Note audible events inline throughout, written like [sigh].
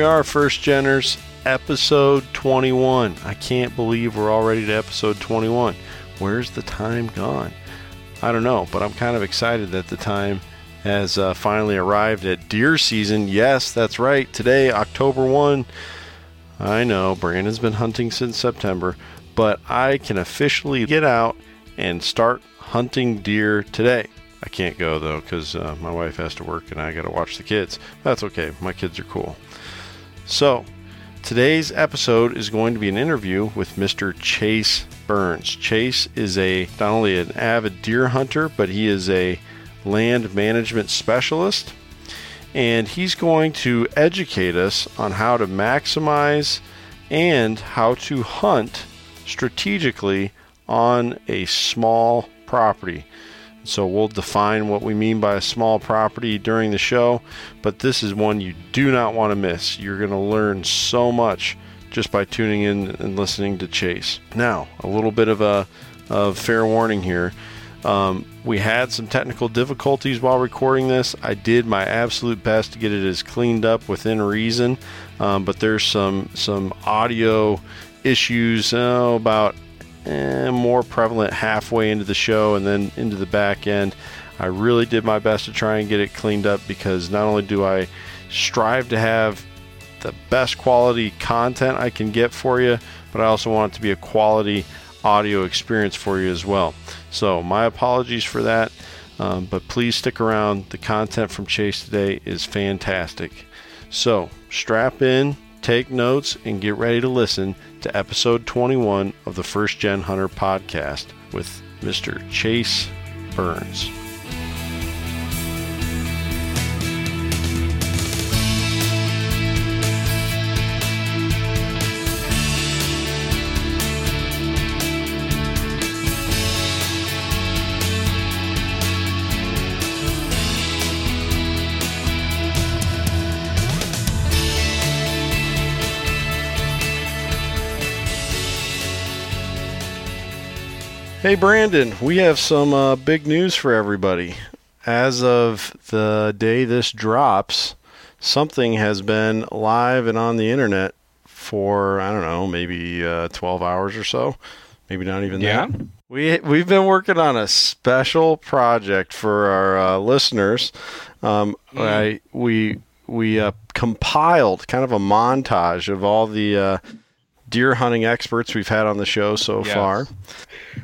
We are, First Geners, episode 21. I can't believe we're already to episode 21. Where's the time gone? I don't know, but I'm kind of excited that the time has uh, finally arrived at deer season. Yes, that's right. Today, October 1. I know, Brandon's been hunting since September, but I can officially get out and start hunting deer today. I can't go though because uh, my wife has to work and I got to watch the kids. That's okay. My kids are cool. So, today's episode is going to be an interview with Mr. Chase Burns. Chase is a not only an avid deer hunter, but he is a land management specialist and he's going to educate us on how to maximize and how to hunt strategically on a small property. So we'll define what we mean by a small property during the show, but this is one you do not want to miss. You're going to learn so much just by tuning in and listening to Chase. Now, a little bit of a of fair warning here. Um, we had some technical difficulties while recording this. I did my absolute best to get it as cleaned up within reason, um, but there's some some audio issues oh, about eh, more prevalent halfway into the show and then into the back end. I really did my best to try and get it cleaned up because not only do I strive to have the best quality content I can get for you, but I also want it to be a quality audio experience for you as well. So, my apologies for that, um, but please stick around. The content from Chase today is fantastic. So, strap in, take notes, and get ready to listen to episode 21 of the First Gen Hunter podcast with Mr. Chase Burns. Hey, Brandon, we have some uh, big news for everybody. As of the day this drops, something has been live and on the internet for, I don't know, maybe uh, 12 hours or so. Maybe not even Yeah. that. We, we've been working on a special project for our uh, listeners. Um, I, we we uh, compiled kind of a montage of all the uh, deer hunting experts we've had on the show so Yes. far.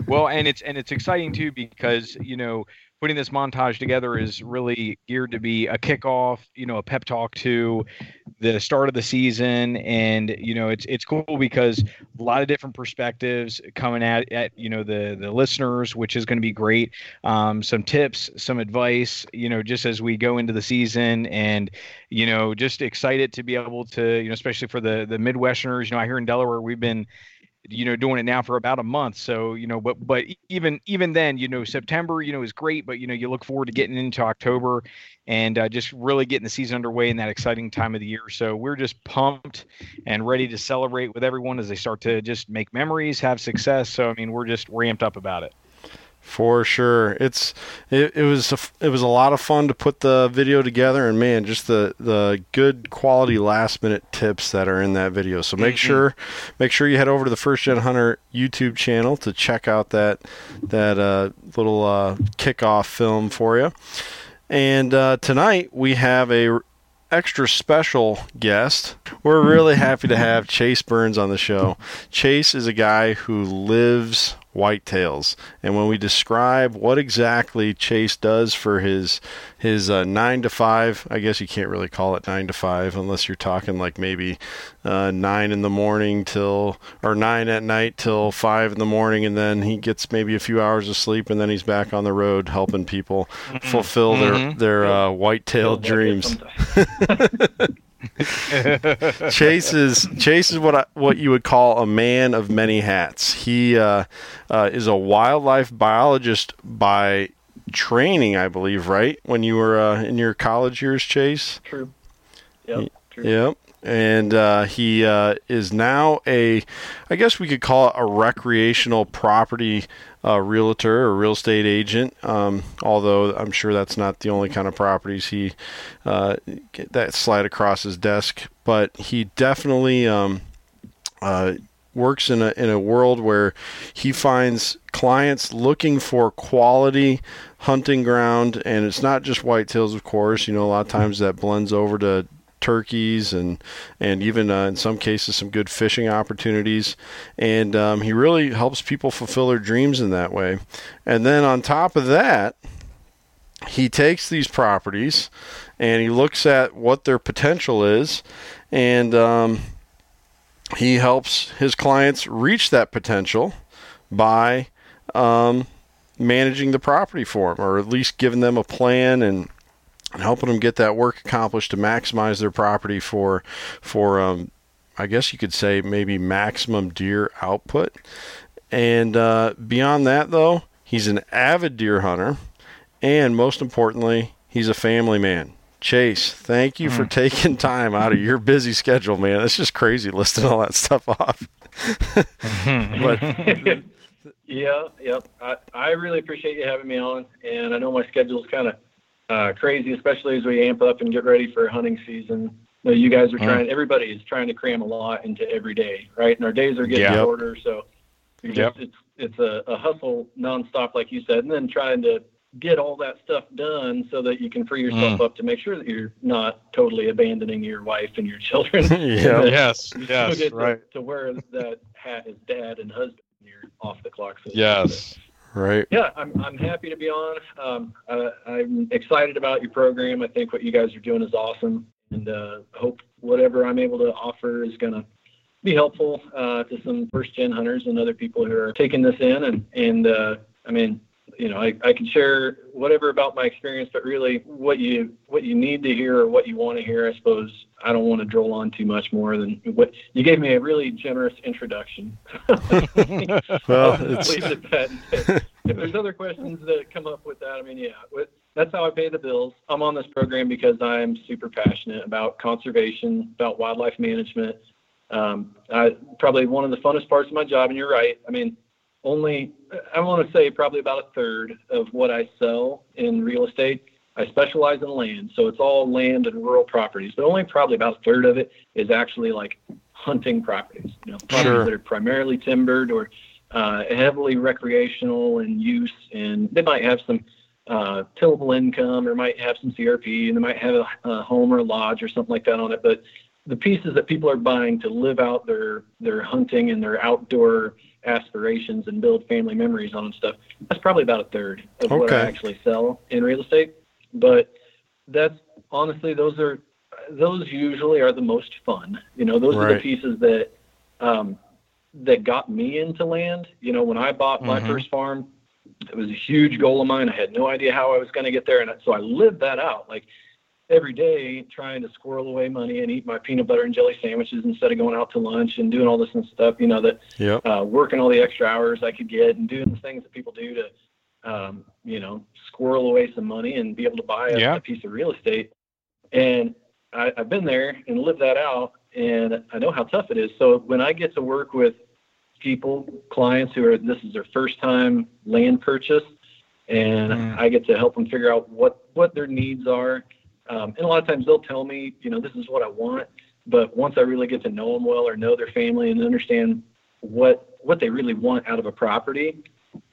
Well, and it's and it's exciting too because you know putting this montage together is really geared to be a kickoff, you know, a pep talk to the start of the season, and you know it's it's cool because a lot of different perspectives coming at at you know the the listeners, which is going to be great. Um, some tips, some advice, you know, just as we go into the season, and you know, just excited to be able to you know, especially for the the Midwesterners. You know, I hear in Delaware we've been you know doing it now for about a month. So you know but but even even then you know september you know is great but you know you look forward to getting into october and uh, just really getting the season underway in that exciting time of the year. So we're just pumped and ready to celebrate with everyone as they start to just make memories have success. So i mean we're just ramped up about it For sure, it's it, it was a, it was a lot of fun to put the video together, and man, just the the good quality last minute tips that are in that video. So make Mhm. sure make sure you head over to the First Gen Hunter YouTube channel to check out that that uh, little uh, kickoff film for you. And uh, tonight we have a extra special guest. We're really happy to have Chase Burns on the show. Chase is a guy who lives whitetails, and when we describe what exactly Chase does for his his uh, nine to five, I guess you can't really call it nine to five unless you're talking like maybe uh, nine in the morning till or nine at night till five in the morning, and then he gets maybe a few hours of sleep, and then he's back on the road helping people fulfill their Mhm. their uh, whitetail dreams. [laughs] [laughs] Chase is Chase is what I, what you would call a man of many hats. He uh, uh, is a wildlife biologist by training, I believe. Right when you were uh, in your college years, Chase. True. Yep. True. Yep. And uh, he uh, is now a, I guess we could call it a recreational property uh, realtor or real estate agent. Um, although I'm sure that's not the only kind of properties he uh, that slide across his desk. But he definitely um, uh, works in a in a world where he finds clients looking for quality hunting ground, and it's not just whitetails, of course. You know, a lot of times that blends over to turkeys and and even uh, in some cases some good fishing opportunities. And um, he really helps people fulfill their dreams in that way. And then on top of that he takes these properties and he looks at what their potential is. And um, he helps his clients reach that potential by um, managing the property for them or at least giving them a plan and and helping them get that work accomplished to maximize their property for for um, I guess you could say maybe maximum deer output. And uh, beyond that, though, he's an avid deer hunter, and most importantly, he's a family man. Chase, thank you mm. for hmm. taking time out of your busy schedule, man. It's just crazy listing all that stuff off. [laughs] but [laughs] yeah, yep. I, I really appreciate you having me on, and I know my schedule's kind of uh, crazy, especially as we amp up and get ready for hunting season. You, know, you guys are trying. Everybody is trying to cram a lot into every day, right? And our days are getting yep. shorter, so yep. it's it's a, a hustle nonstop, like you said, and then trying to get all that stuff done so that you can free yourself mm. up to make sure that you're not totally abandoning your wife and your [laughs] children. [laughs] yeah. yes. [laughs] Yes. right. To, to, wear that hat as dad and husband. You're off the clock. So yes. Right. Yeah, I'm, I'm happy to be on. Um, uh, I'm excited about your program. I think what you guys are doing is awesome, and uh, hope whatever I'm able to offer is going to be helpful uh, to some first gen hunters and other people who are taking this in. And and uh, I mean, you know, I, I can share whatever about my experience, but really what you what you need to hear or what you want to hear, I suppose I don't want to droll on too much more than what you gave me a really generous introduction. [laughs] well, [laughs] leave it at that. if there's other questions that come up with that, I mean, yeah, that's how I pay the bills. I'm on this program because I'm super passionate about conservation, about wildlife management. Um, I, probably one of the funnest parts of my job, and you're right. I mean, only I want to say probably about a third of what I sell in real estate. I specialize in land, so it's all land and rural properties, but only probably about a third of it is actually like hunting properties. You know, properties sure. that are primarily timbered or uh, heavily recreational in use, and they might have some uh, tillable income or might have some CRP, and they might have a, a home or a lodge or something like that on it. But the pieces that people are buying to live out their their hunting and their outdoor aspirations and build family memories on and stuff. That's probably about a third of okay. what I actually sell in real estate. But that's honestly those are those usually are the most fun. You know, those right. are the pieces that um, that got me into land. You know, when I bought my mm-hmm. first farm, it was a huge goal of mine. I had no idea how I was going to get there, and so I lived that out. Like every day trying to squirrel away money and eat my peanut butter and jelly sandwiches instead of going out to lunch and doing all this and stuff, you know, that yep. uh, working all the extra hours I could get and doing the things that people do to, um, you know, squirrel away some money and be able to buy a, a piece of real estate. And I, I've been there and lived that out and I know how tough it is. So when I get to work with people, clients who are, this is their first time land purchase, and mm. I get to help them figure out what, what their needs are um, and a lot of times they'll tell me, you know, this is what I want. But once I really get to know them well or know their family and understand what what they really want out of a property,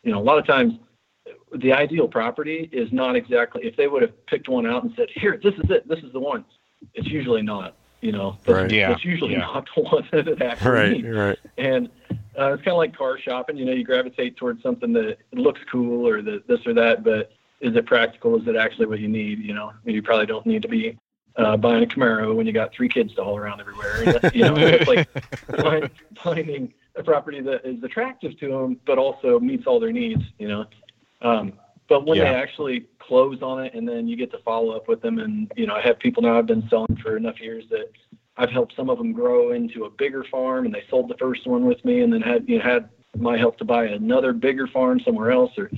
you know, a lot of times the ideal property is not exactly if they would have picked one out and said, "Here, this is it. This is the one." It's usually not. You know, right. yeah. it's usually yeah. not [laughs] the one that it actually right, needs. Right. And uh, it's kind of like car shopping. You know, you gravitate towards something that looks cool or the this or that, but is it practical? Is it actually what you need? You know, you probably don't need to be uh, buying a Camaro when you got three kids to haul around everywhere. you know, it's like [laughs] find, finding a property that is attractive to them, but also meets all their needs. You know, um, but when Yeah. they actually close on it, and then you get to follow up with them, and you know, I have people now I've been selling for enough years that I've helped some of them grow into a bigger farm, and they sold the first one with me, and then had you know had my help to buy another bigger farm somewhere else, or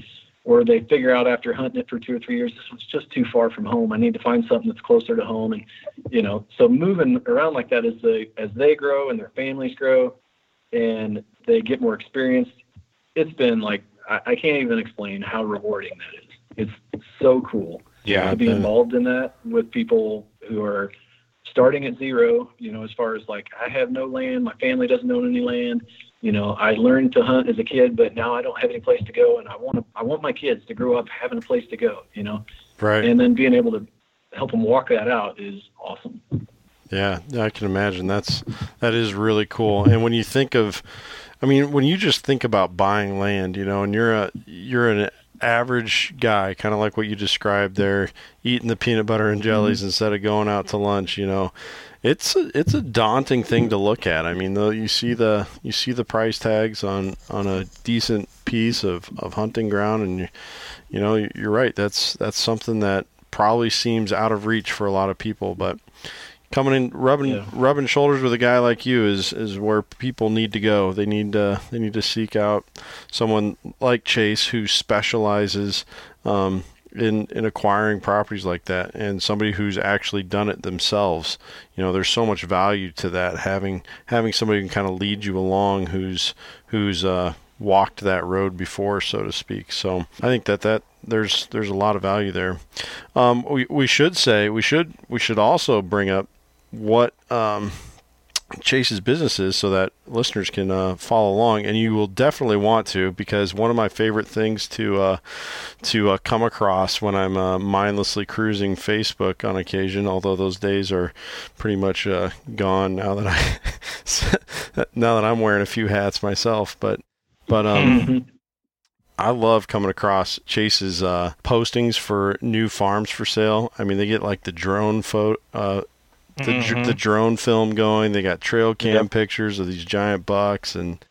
or they figure out after hunting it for two or three years, this was just too far from home. I need to find something that's closer to home, and you know, so moving around like that as they as they grow and their families grow, and they get more experience, it's been like I, I can't even explain how rewarding that is. It's so cool Yeah. to be involved in that with people who are starting at zero, you know, as far as like I have no land, my family doesn't own any land. You know, I learned to hunt as a kid, but now I don't have any place to go and I want to I want my kids to grow up having a place to go, you know. Right. And then being able to help them walk that out is awesome. Yeah, I can imagine. That's that is really cool. And when you think of, I mean, when you just think about buying land, you know, and you're a you're an average guy, kind of like what you described there, eating the peanut butter and jellies mm-hmm. instead of going out to lunch. You know, it's a, it's a daunting thing to look at. I mean, though you see the you see the price tags on on a decent piece of of hunting ground, and you you know you're right. That's that's something that probably seems out of reach for a lot of people, but coming in rubbing Yeah. rubbing shoulders with a guy like you is is where people need to go. They need to they need to seek out someone like Chase who specializes um, in in acquiring properties like that, and somebody who's actually done it themselves. You know, there's so much value to that having having somebody who can kind of lead you along who's who's uh, walked that road before, so to speak. So I think that that there's there's a lot of value there. Um, we we should say we should we should also bring up what um, Chase's businesses so that listeners can uh, follow along, and you will definitely want to because one of my favorite things to uh, to uh, come across when I'm uh, mindlessly cruising Facebook on occasion, although those days are pretty much uh, gone now that I [laughs] now that I'm wearing a few hats myself, but but um. [laughs] I love coming across Chase's uh, postings for new farms for sale. I mean, they get like the drone photo, uh, the, dr- the drone film going. They got trail cam Yep. pictures of these giant bucks, and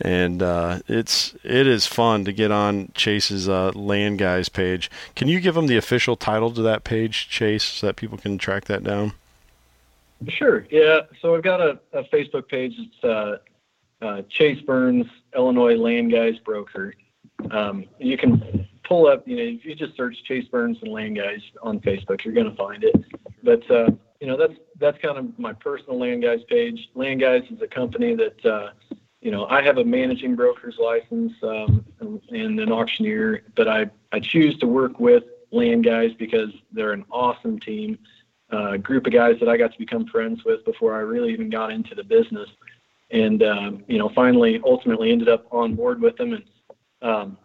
and uh, it's it is fun to get on Chase's uh, Land Guys page. Can you give them the official title to that page, Chase, so that people can track that down? Sure. Yeah. So I've got a, a Facebook page. It's uh, uh, Chase Burns, Illinois Land Guys Broker. Um, you can pull up, you know, if you just search Chase Burns and Land Guys on Facebook, you're going to find it. But, uh, you know, that's, that's kind of my personal Land Guys page. Land Guys is a company that, uh, you know, I have a managing broker's license um, and an auctioneer, but I, I choose to work with Land Guys because they're an awesome team uh, group of guys that I got to become friends with before I really even got into the business. And, um, you know, finally, ultimately ended up on board with them. And um,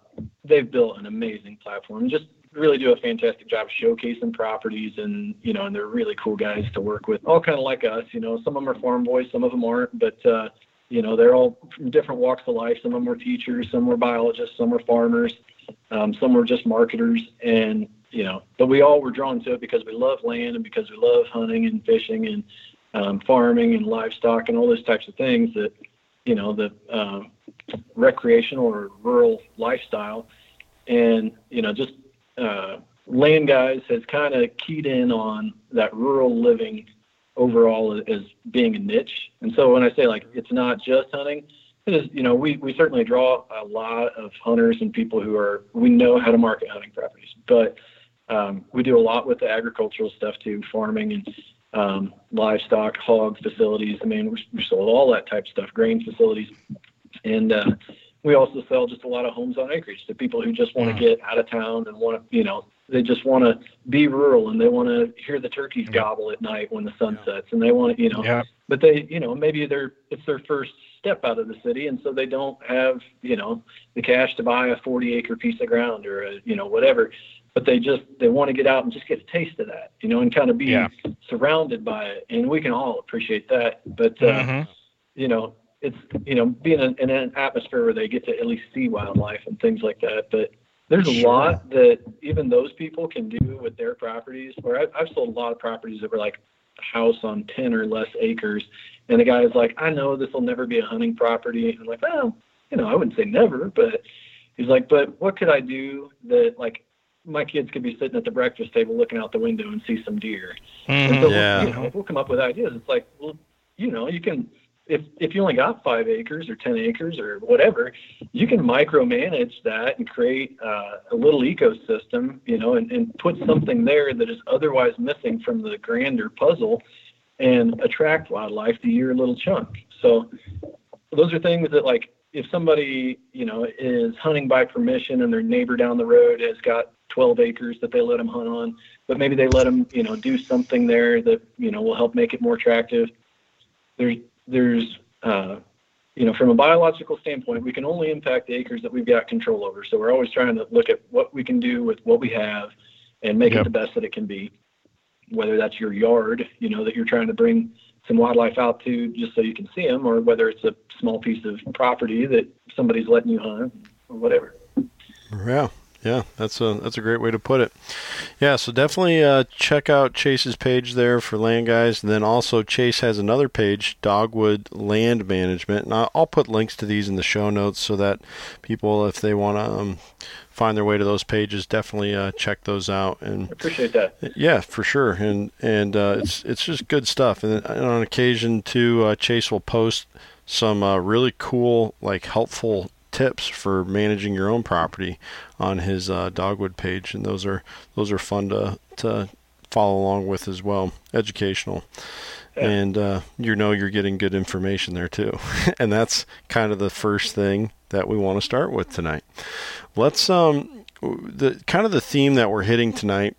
they've built an amazing platform. Just really do a fantastic job showcasing properties and, you know, and they're really cool guys to work with. All kind of like us, you know, some of them are farm boys, some of them aren't, but, uh, you know, they're all from different walks of life. Some of them were teachers, some were biologists, some were farmers, um, some were just marketers. And, you know, but we all were drawn to it because we love land and because we love hunting and fishing and um, farming and livestock and all those types of things that, you know, the um, recreational or rural lifestyle. And, you know, just uh, land guys has kind of keyed in on that rural living overall as being a niche. And so when I say like it's not just hunting, it is, you know, we, we certainly draw a lot of hunters and people who are, we know how to market hunting properties, but um, we do a lot with the agricultural stuff too, farming and um, livestock, hog facilities. I mean, we, we sold all that type of stuff, grain facilities. And uh, we also sell just a lot of homes on acreage to people who just want to get out of town and want to, you know, they just want to be rural and they want to hear the turkeys gobble at night when the sun sets and they want to, you know, Yeah. but they, you know, maybe they're it's their first step out of the city, and so they don't have, you know, the cash to buy a 40 acre piece of ground or a, you know, whatever. But they just they want to get out and just get a taste of that, you know, and kind of be Yeah. surrounded by it, and we can all appreciate that. But uh, Mhm. you know, it's you know, being in, in an atmosphere where they get to at least see wildlife and things like that. But there's a lot that even those people can do with their properties. Where I, I've sold a lot of properties that were like a house on 10 or less acres, and the guy is like, I know this will never be a hunting property. And I'm like, well, you know, I wouldn't say never, but he's like, but what could I do that like my kids could be sitting at the breakfast table looking out the window and see some deer. Mm-hmm. And so, Yeah. you know, we'll come up with ideas. It's like, well, you know, you can, if, if you only got five acres or 10 acres or whatever, you can micromanage that and create uh, a little ecosystem, you know, and, and put something there that is otherwise missing from the grander puzzle and attract wildlife to your little chunk. So those are things that like, if somebody, you know, is hunting by permission and their neighbor down the road has got 12 acres that they let them hunt on, but maybe they let them, you know, do something there that, you know, will help make it more attractive. There's, there's, uh, you know, from a biological standpoint, we can only impact the acres that we've got control over. So we're always trying to look at what we can do with what we have and make Yep. it the best that it can be. Whether that's your yard, you know, that you're trying to bring some wildlife out to just so you can see them, or whether it's a small piece of property that somebody's letting you hunt or whatever. Yeah, yeah, that's a that's a great way to put it. Yeah, so definitely uh, check out Chase's page there for land guys, and then also Chase has another page, Dogwood Land Management, and I'll, put links to these in the show notes so that people, if they want to um, find their way to those pages, definitely uh, check those out. And appreciate that. yeah, for sure, and and uh, it's it's just good stuff. And, and on occasion too, uh, Chase will post some uh, really cool, like helpful tips for managing your own property on his uh, Dogwood page, and those are those are fun to to follow along with as well, educational. Yeah. And uh, you know you're getting good information there too, [laughs] and that's kind of the first thing that we want to start with tonight. Let's um the kind of the theme that we're hitting tonight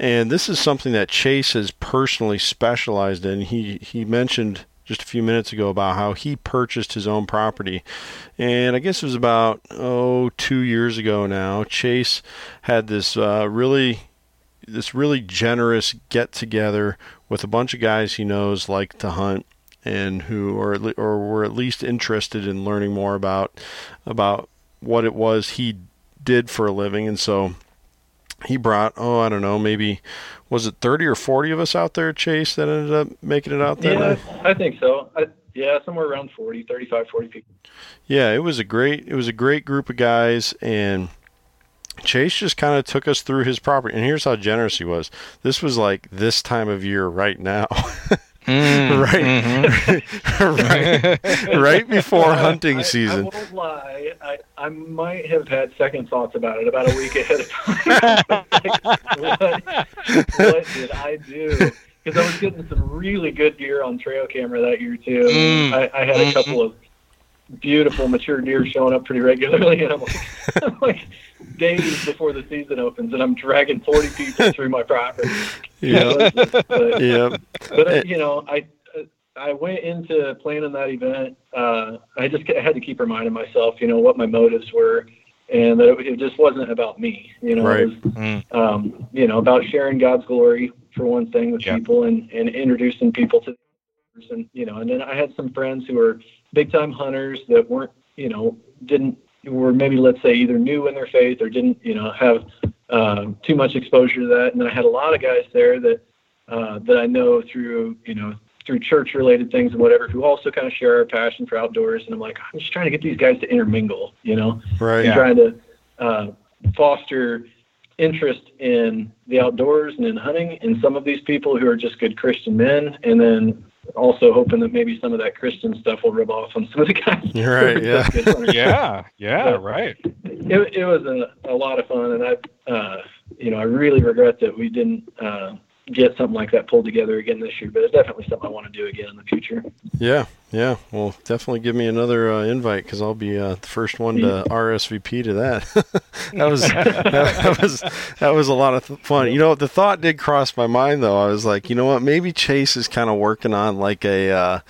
and this is something that Chase has personally specialized in. He he mentioned just a few minutes ago about how he purchased his own property, and I guess it was about oh two years ago now. Chase had this uh, really this really generous get together with a bunch of guys he knows like to hunt and who le- or were at least interested in learning more about about what it was he did for a living and so he brought oh I don't know maybe was it 30 or 40 of us out there Chase that ended up making it out there Yeah, I think so. I, yeah, somewhere around 40, 35, 40 people. yeah, it was a great it was a great group of guys and Chase just kind of took us through his property and here's how generous he was. This was like this time of year right now. [laughs] Mm, [laughs] right. Mm-hmm. [laughs] right. [laughs] right before hunting I, season. I won't lie. I, I might have had second thoughts about it about a week ahead of time. like, what, what did I do? Because I was getting some really good deer on trail camera that year too. Mm. I, I had a mm-hmm. couple of beautiful mature deer showing up pretty regularly, and I'm like, I'm like days before the season opens, and I'm dragging 40 people [laughs] through my property. Yeah. [laughs] But- yeah. but you know, I I went into planning that event. Uh, I just I had to keep reminding myself, you know, what my motives were, and that it, it just wasn't about me. You know, Right. it was, Mm. um, you know, about sharing God's glory for one thing with Yeah. people, and and introducing people to, and you know, and then I had some friends who were big time hunters that weren't, you know, didn't were maybe let's say either new in their faith or didn't, you know, have um, too much exposure to that, and then I had a lot of guys there that uh, that I know through, you know, through church related things and whatever, who also kind of share our passion for outdoors. And I'm like, I'm just trying to get these guys to intermingle, you know, Right. Yeah. trying to uh, foster interest in the outdoors and in hunting in some of these people who are just good Christian men. And then also hoping that maybe some of that Christian stuff will rub off on some of the guys. [laughs] You're right, yeah. just [laughs] good hunters Yeah, yeah, Yeah. right. it, it was a, a lot of fun, and I, uh, you know, I really regret that we didn't uh, get something like that pulled together again this year. But it's definitely something I want to do again in the future. Yeah, yeah. Well, definitely give me another uh, invite because I'll be uh, the first one to [laughs] RSVP to that. [laughs] that was [laughs] that, that was that was a lot of th- fun. You know, the thought did cross my mind though. I was like, you know what? Maybe Chase is kind of working on like a uh,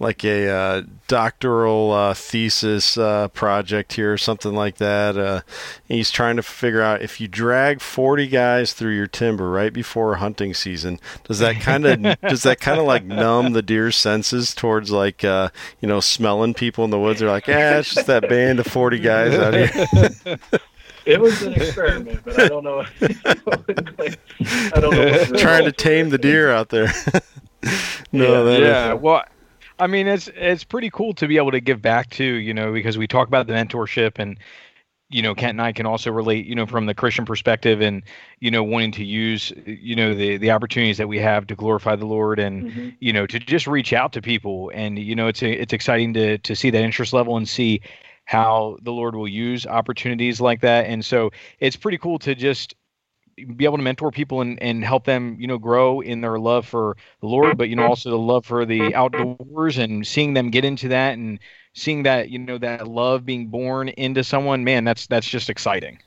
like a uh, doctoral uh, thesis uh, project here or something like that. Uh, he's trying to figure out if you drag 40 guys through your timber right before hunting season, does that kind of [laughs] does that kind of like numb the deer's senses towards like uh, you know smelling people in the woods? They're like, yeah, it's just that band of 40 guys out here. [laughs] It was an experiment, but I don't know. [laughs] I don't know. What trying to tame the deer out there. no, Yeah. that is- yeah well i mean it's it's pretty cool to be able to give back to you know because we talk about the mentorship and you know Kent and I can also relate, you know, from the Christian perspective, and you know, wanting to use, you know, the the opportunities that we have to glorify the Lord, and mm-hmm. you know, to just reach out to people, and you know, it's a, it's exciting to to see that interest level and see how the Lord will use opportunities like that, and so it's pretty cool to just be able to mentor people and, and help them, you know, grow in their love for the Lord, but you know, also the love for the outdoors and seeing them get into that and seeing that, you know, that love being born into someone, man, that's that's just exciting.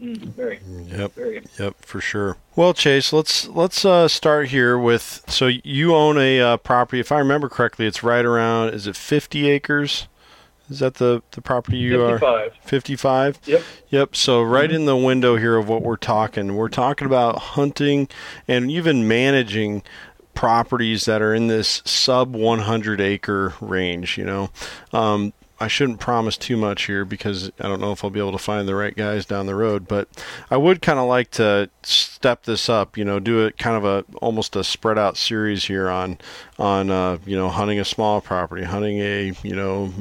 Mm, very. Yep. Very. Yep, for sure. Well, Chase, let's let's uh, start here with. So you own a uh, property. If I remember correctly, it's right around. Is it 50 acres? Is that the, the property you 55. are? 55. Yep. Yep. So right mm-hmm. in the window here of what we're talking, we're talking about hunting and even managing properties that are in this sub 100 acre range. You know, um, I shouldn't promise too much here because I don't know if I'll be able to find the right guys down the road, but I would kind of like to step this up, you know, do it kind of a almost a spread out series here on on uh, you know hunting a small property, hunting a you know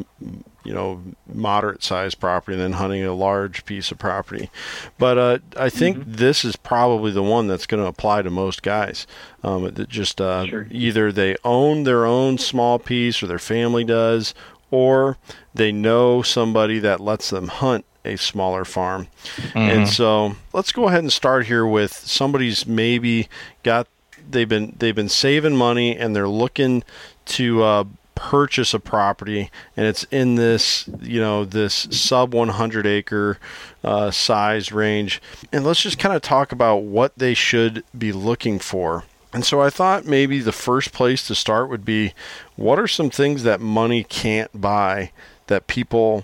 you know moderate sized property and then hunting a large piece of property but uh, i think mm-hmm. this is probably the one that's going to apply to most guys um, that just uh, sure. either they own their own small piece or their family does or they know somebody that lets them hunt a smaller farm. Mm-hmm. And so let's go ahead and start here with somebody's maybe got they've been they've been saving money and they're looking to uh, purchase a property and it's in this you know this sub 100 acre uh, size range and let's just kind of talk about what they should be looking for and so I thought maybe the first place to start would be what are some things that money can't buy that people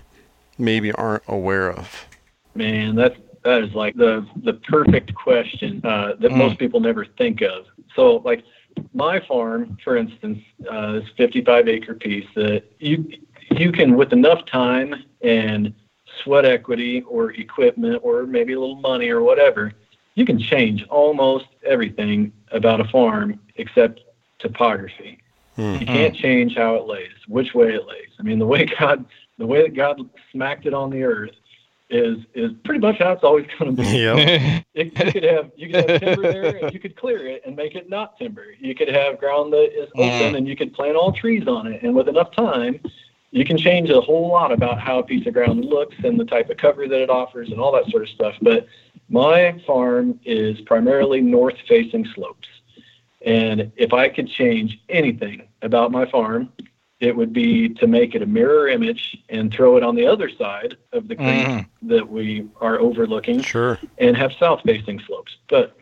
maybe aren't aware of? Man, that that is like the the perfect question uh, that mm. most people never think of. So, like my farm, for instance, uh, is 55 acre piece that you you can with enough time and sweat equity or equipment or maybe a little money or whatever you can change almost everything about a farm except topography. Mm-hmm. You can't change how it lays, which way it lays. I mean, the way [laughs] God, the way that God smacked it on the earth is is pretty much how it's always going to be. Yep. [laughs] it, you could have you could have timber there, and you could clear it and make it not timber. You could have ground that is open, mm. and you could plant all trees on it. And with enough time, you can change a whole lot about how a piece of ground looks and the type of cover that it offers and all that sort of stuff. But my farm is primarily north facing slopes. And if I could change anything about my farm, it would be to make it a mirror image and throw it on the other side of the creek mm. that we are overlooking. Sure. And have south facing slopes. But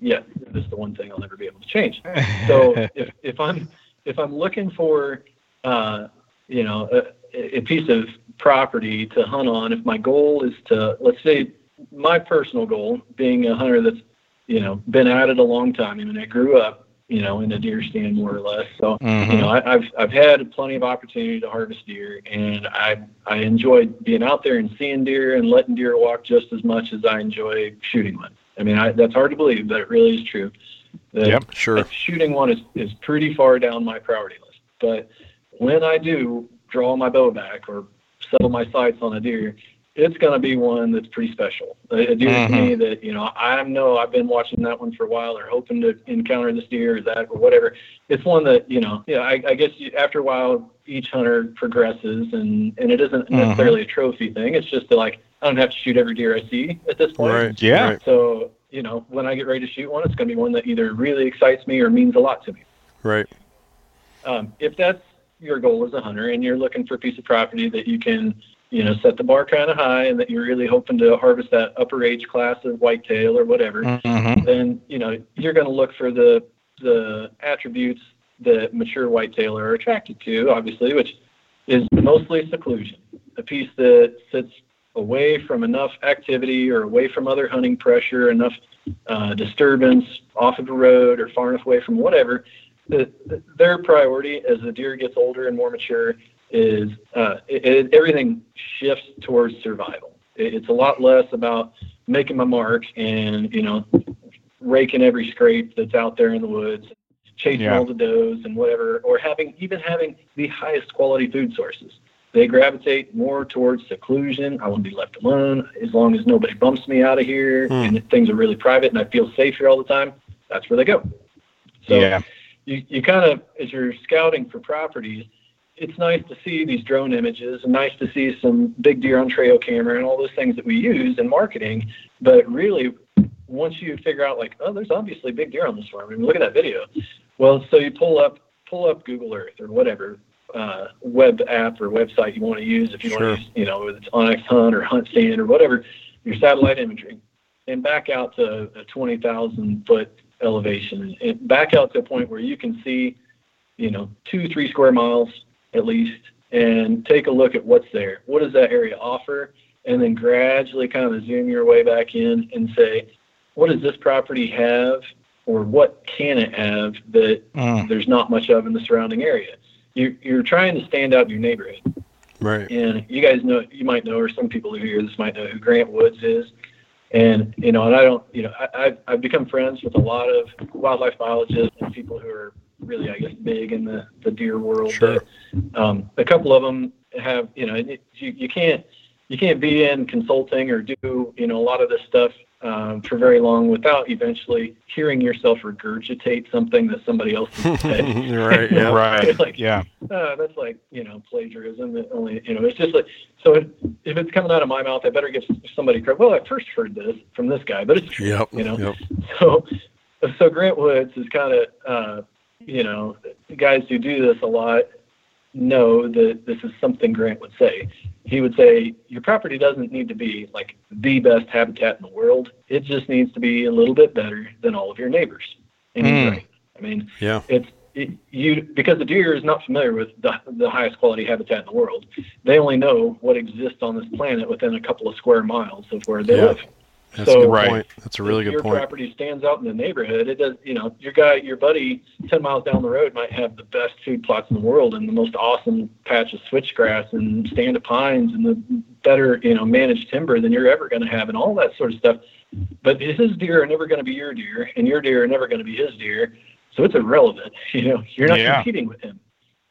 yeah, this is the one thing I'll never be able to change. So [laughs] if, if I'm if I'm looking for uh, you know a, a piece of property to hunt on, if my goal is to let's say my personal goal, being a hunter that's you know been at it a long time. I mean, I grew up you know in a deer stand more or less. So mm-hmm. you know, I, have I've had plenty of opportunity to harvest deer, and I I enjoy being out there and seeing deer and letting deer walk just as much as I enjoy shooting one. I mean, I, that's hard to believe, but it really is true. That, yep, sure. Shooting one is, is pretty far down my priority list. But when I do draw my bow back or settle my sights on a deer, it's going to be one that's pretty special. A deer mm-hmm. to me that you know I know I've been watching that one for a while or hoping to encounter this deer or that or whatever. It's one that you know yeah I, I guess you, after a while each hunter progresses and and it isn't mm-hmm. necessarily a trophy thing. It's just like I don't have to shoot every deer I see at this point. Right. Yeah. Right. So you know when I get ready to shoot one, it's going to be one that either really excites me or means a lot to me. Right. Um, if that's your goal as a hunter and you're looking for a piece of property that you can you know, set the bar kind of high and that you're really hoping to harvest that upper age class of whitetail or whatever, mm-hmm. then, you know, you're going to look for the, the attributes that mature whitetail are attracted to, obviously, which is mostly seclusion, a piece that sits away from enough activity or away from other hunting pressure, enough uh, disturbance off of the road or far enough away from whatever. The, the, their priority as the deer gets older and more mature is uh, it, it, everything shifts towards survival. It, it's a lot less about making my mark and you know raking every scrape that's out there in the woods, chasing yeah. all the does and whatever, or having even having the highest quality food sources. they gravitate more towards seclusion. I want to be left alone as long as nobody bumps me out of here Hmm. and things are really private and I feel safe here all the time. That's where they go. So yeah. you, you kind of, as you're scouting for properties, it's nice to see these drone images and nice to see some big deer on trail camera and all those things that we use in marketing. But really, once you figure out like, oh, there's obviously big deer on this farm. I mean, look at that video. Well, so you pull up pull up Google Earth or whatever uh, web app or website you want to use. If you Sure. want to use, you know, whether it's onX Hunt or HuntStand or whatever, your satellite imagery, and back out to a 20,000 foot elevation, and back out to a point where you can see, you know, two three square miles at least, and take a look at what's there. What does that area offer? And then gradually kind of zoom your way back in and say, what does this property have, or what can it have that Mm. there's not much of in the surrounding area. You, you're trying to stand out in your neighborhood. Right. And you guys know, you might know, or some people who hear this might know who Grant Woods is. And, you know, and I don't, you know, I, I've, I've become friends with a lot of wildlife biologists and people who are really, I guess, big in the, the deer world. Sure. But, um, a couple of them have, you know, it, you, you can't, you can't be in consulting or do, you know, a lot of this stuff um, for very long without eventually hearing yourself regurgitate something that somebody else has said. [laughs] right. Yeah. Right. [laughs] Like, Yeah. uh, that's like you know plagiarism. It only you know it's just like so if, if it's coming out of my mouth, I better give somebody credit. Well, I first heard this from this guy, but it's true. Yep. You know, Yep. so so Grant Woods is kind of uh, you know guys who do this a lot know that this is something Grant would say. He would say your property doesn't need to be like the best habitat in the world. It just needs to be a little bit better than all of your neighbors. And he's Mm. right. I mean, Yeah. it's it, you because the deer is not familiar with the, the highest quality habitat in the world. They only know what exists on this planet within a couple of square miles of where they Yeah. live. That's So- a good Right. point. That's a really if good your point. property stands out in the neighborhood, it does. You know, your guy, your buddy, ten miles down the road might have the best food plots in the world and the most awesome patch of switchgrass and stand of pines and the better, you know, managed timber than you're ever going to have and all that sort of stuff. But his deer are never going to be your deer, and your deer are never going to be his deer. So it's irrelevant. [laughs] You know, you're not Yeah. competing with him.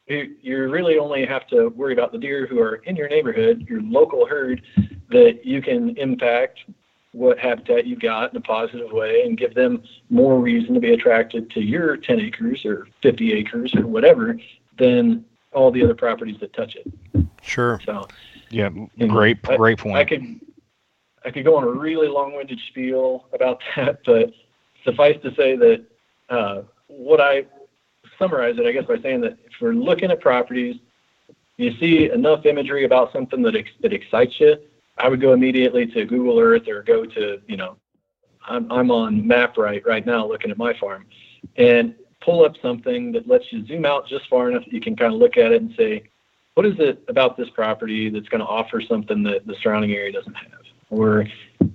You, you really only have to worry about the deer who are in your neighborhood, your local herd, that you can impact what habitat you've got in a positive way and give them more reason to be attracted to your 10 acres or 50 acres or whatever than all the other properties that touch it. Sure. So Yeah. you know, Great. I- Great point. I could I could go on a really long-winded spiel about [laughs] that, but suffice to say that uh, what I summarize it, I guess, by saying that if we're looking at properties, you see enough imagery about something that ex- that excites you, I would go immediately to Google Earth or go to you know, I'm I'm on MapRight right now looking at my farm, and pull up something that lets you zoom out just far enough that you can kind of look at it and say, what is it about this property that's going to offer something that the surrounding area doesn't have? Or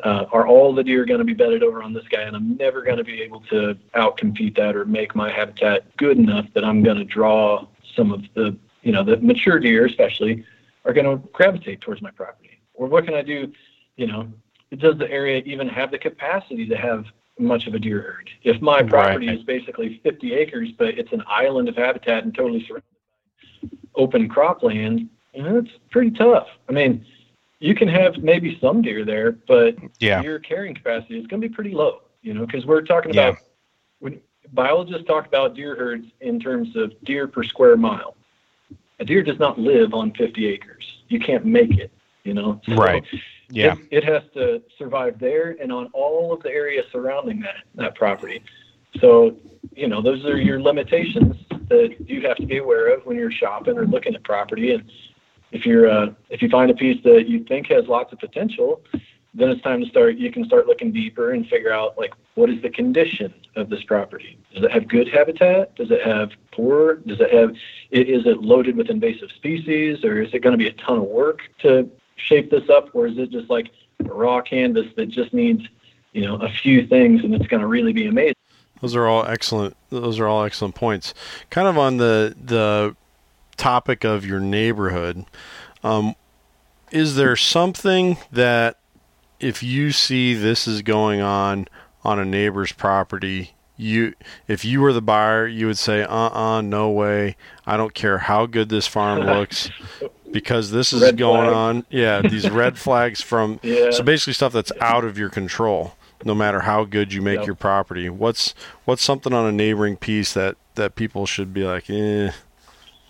uh, are all the deer going to be bedded over on this guy and I'm never going to be able to outcompete that or make my habitat good enough that I'm going to draw some of the, you know, the mature deer especially are going to gravitate towards my property? Or what can I do, you know, does the area even have the capacity to have much of a deer herd? If my property Right. is basically 50 acres, but it's an island of habitat and totally surrounded by open cropland, you know, it's pretty tough. I mean, you can have maybe some deer there, but yeah. your carrying capacity is going to be pretty low, you know, because we're talking Yeah. about when biologists talk about deer herds in terms of deer per square mile. A deer does not live on 50 acres. You can't make it, you know. So Right. Yeah. It, it has to survive there and on all of the areas surrounding that that property. So, you know, those are your limitations that you have to be aware of when you're shopping or looking at property. And if you're uh, if you find a piece that you think has lots of potential, then it's time to start. You can start looking deeper and figure out like what is the condition of this property. Does it have good habitat? Does it have poor? Does it have? Is it loaded with invasive species, or is it going to be a ton of work to shape this up, or is it just like a raw canvas that just needs, you know, a few things and it's going to really be amazing? Those are all excellent. Those are all excellent points. Kind of on the the topic of your neighborhood, um, is there something that if you see this is going on on a neighbor's property, you if you were the buyer, you would say, "Uh, uh no way. I don't care how good this farm [laughs] looks. Because this is Red going flag. on. Yeah, these [laughs] red flags from Yeah. so basically stuff that's out of your control. No matter how good you make Yep. your property, what's what's something on a neighboring piece that that people should be like, eh,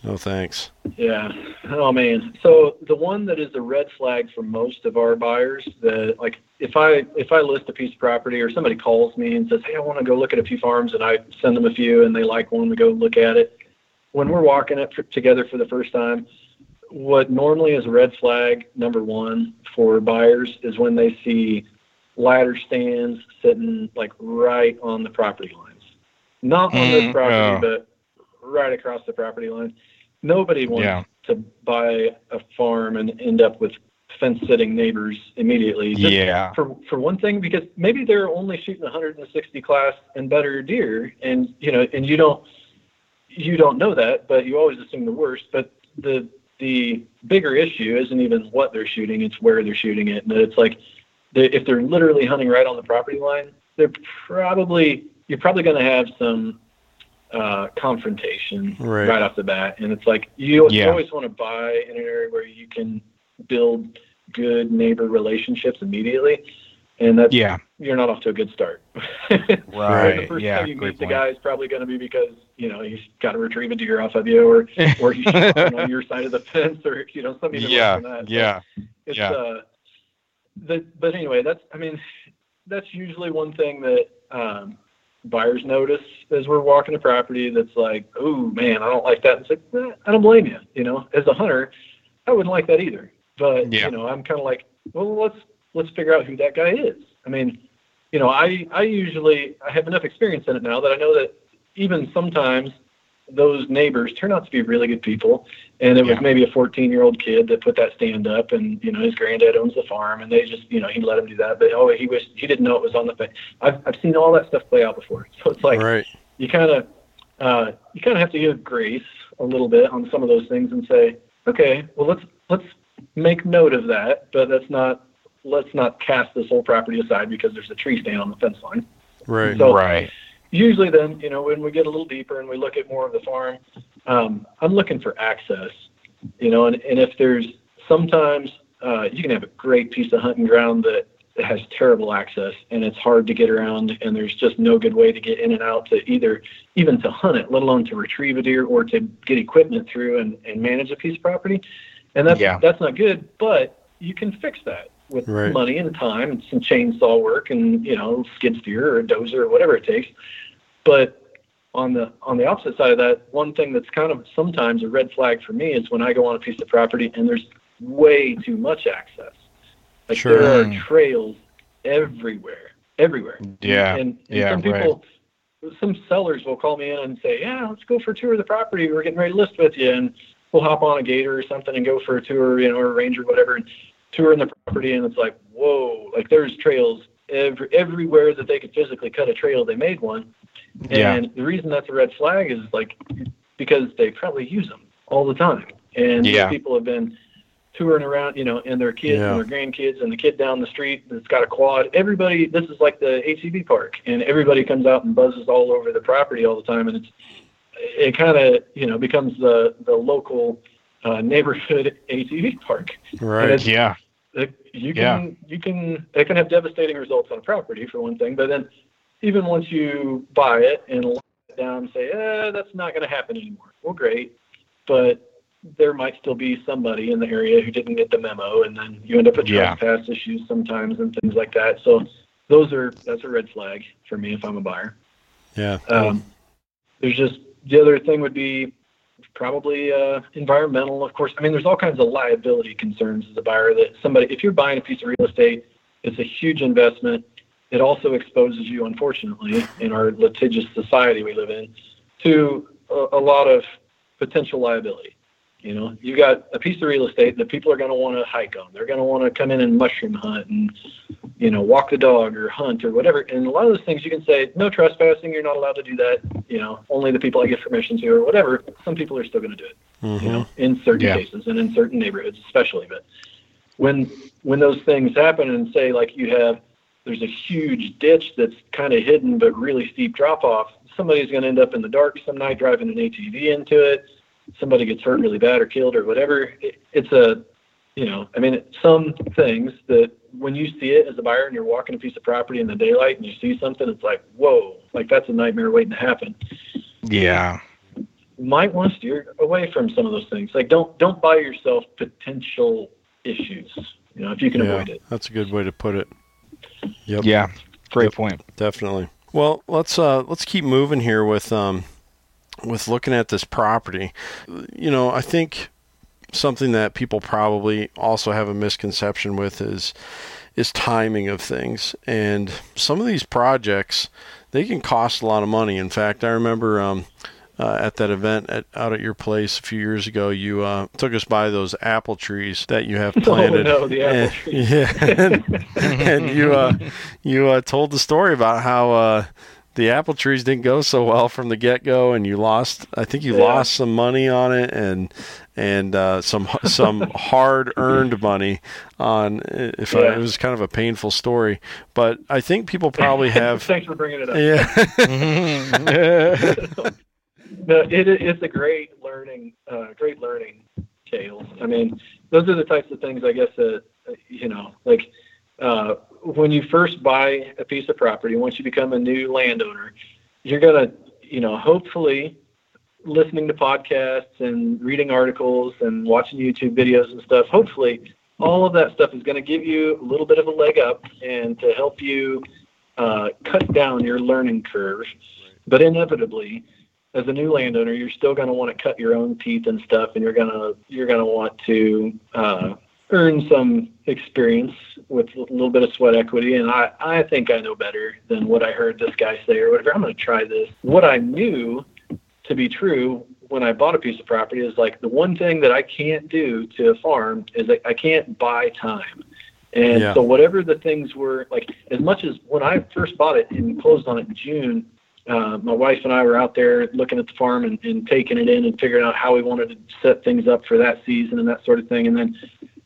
no thanks. Yeah. Oh man. So the one that is a red flag for most of our buyers, that like if I if I list a piece of property or somebody calls me and says, "Hey, I want to go look at a few farms," and I send them a few and they like one, we go look at it. When we're walking it together for the first time, what normally is a red flag number one for buyers is when they see ladder stands sitting like right on the property lines, not on this Mm, property, oh. but right across the property line. Nobody wants Yeah. to buy a farm and end up with fence sitting neighbors immediately. Just Yeah. For for one thing, because maybe they're only shooting 160 class and better deer, and you know, and you don't you don't know that, but you always assume the worst. But the the bigger issue isn't even what they're shooting; it's where they're shooting it. And it's like they, if they're literally hunting right on the property line, they're probably you're probably going to have some uh, confrontation Right. right off the bat. And it's like you, you Yeah. always want to buy in an area where you can build good neighbor relationships immediately, and that's Yeah. you're not off to a good start. [laughs] Right. the first Yeah. time you Great meet the guy is probably going to be because you know he's got to retrieve a deer off of you, or [laughs] or he's on your side of the [laughs] fence, or you know something Yeah. that. Yeah. it's Yeah. uh the, but anyway that's i mean that's usually one thing that um buyers notice as we're walking a property that's like oh man i don't like that it's like eh, i don't blame you you know as a hunter i wouldn't like that either but Yeah. you know i'm kind of like well let's let's figure out who that guy is i mean you know i i usually i have enough experience in it now that i know that even sometimes those neighbors turn out to be really good people and it was Yeah. maybe a 14 year old kid that put that stand up and you know his granddad owns the farm and they just you know he let him do that but oh he wish he didn't know it was on the thing i've, I've seen all that stuff play out before [laughs] so it's like right. you kind of uh, you kind of have to give grace a little bit on some of those things and say okay well let's let's make note of that but that's not let's not cast this whole property aside because there's a tree stand on the fence line Right. So- right. Usually then you know when we get a little deeper and we look at more of the farm um, i'm looking for access you know and, and if there's sometimes uh, you can have a great piece of hunting ground that has terrible access and it's hard to get around and there's just no good way to get in and out to either even to hunt it let alone to retrieve a deer or to get equipment through and, and manage a piece of property and that's Yeah. that's not good but you can fix that with Right. money and time and some chainsaw work and you know skid steer or a dozer or whatever it takes but on the on the opposite side of that, one thing that's kind of sometimes a red flag for me is when I go on a piece of property and there's way too much access. Like Sure. there are trails everywhere, everywhere. Yeah. And, and Yeah, some people, some sellers will call me in and say, "Yeah, let's go for a tour of the property. We're getting ready to list with you, and we'll hop on a gator or something and go for a tour, you know, or a ranger, or whatever, and tour in the property." And it's like, whoa, like there's trails every everywhere that they could physically cut a trail. They made one, Yeah. and the reason that's a red flag is like because they probably use them all the time. And these Yeah. people have been touring around, you know, and their kids Yeah. and their grandkids and the kid down the street that's got a quad. Everybody, this is like the ATV park, and everybody comes out and buzzes all over the property all the time, and it's it kind of you know becomes the the local uh, neighborhood ATV park. Right. Yeah. It, you Yeah. can you can it can have devastating results on property for one thing, but then even once you buy it and lock it down and say, eh, that's not going to happen anymore. Well, great, but there might still be somebody in the area who didn't get the memo, and then you end up with Yeah. trespass issues sometimes and things like that. So those are that's a red flag for me if I'm a buyer. Yeah. Um, there's just the other thing would be probably uh, environmental. Of course, I mean, there's all kinds of liability concerns as a buyer that somebody, if you're buying a piece of real estate, it's a huge investment. It also exposes you, unfortunately, in our litigious society we live in, to a, a lot of potential liability. You know, you got a piece of real estate that people are going to want to hike on. They're going to want to come in and mushroom hunt and, you know, walk the dog or hunt or whatever. And a lot of those things you can say, no trespassing, you're not allowed to do that. You know, only the people I give permission to or whatever. Some people are still going to do it Mhm. you know, in certain Yeah. cases and in certain neighborhoods especially. But when when those things happen and say like you have there's a huge ditch that's kind of hidden but really steep drop off, somebody's going to end up in the dark some night driving an ATV into it. Somebody gets hurt really bad or killed or whatever, it, it's a, you know, I mean, some things that when you see it as a buyer and you're walking a piece of property in the daylight and you see something, it's like, whoa, like that's a nightmare waiting to happen. Yeah. Might want to steer away from some of those things. Like, don't don't buy yourself potential issues. You know, if you can yeah, avoid it. that's a good way to put it. Yep. Yeah. Great Yep. point. Definitely. Well, let's uh let's keep moving here with um with looking at this property. You know, I think something that people probably also have a misconception with is is timing of things. And some of these projects they can cost a lot of money. In fact, I remember um uh, at that event at, out at your place a few years ago, you uh, took us by those apple trees that you have planted. [laughs] Oh no, the apple And- trees. [laughs] yeah, and, and you uh, you uh, told the story about how uh, the apple trees didn't go so well from the get go, and you lost. I think you Yeah. lost some money on it, and and uh, some some [laughs] hard earned money on. If I, it was kind of a painful story, but I think people probably [laughs] have. Thanks for bringing it up. yeah, [laughs] no, it, it's a great learning, uh, great learning tale. I mean, those are the types of things I guess that you know, like uh, when you first buy a piece of property, once you become a new landowner, you're gonna, you know, hopefully listening to podcasts and reading articles and watching YouTube videos and stuff. Hopefully, all of that stuff is going to give you a little bit of a leg up and to help you uh, cut down your learning curve. But inevitably, as a new landowner, you're still going to want to cut your own teeth and stuff, and you're gonna you're gonna want to uh, earn some experience with a little bit of sweat equity. And I I think I know better than what I heard this guy say or whatever. I'm going to try this. What I knew to be true when I bought a piece of property is like the one thing that I can't do to a farm is I can't buy time. And Yeah. so whatever the things were like as much as when I first bought it and closed on it in June, uh, my wife and I were out there looking at the farm and, and taking it in and figuring out how we wanted to set things up for that season and that sort of thing. And then,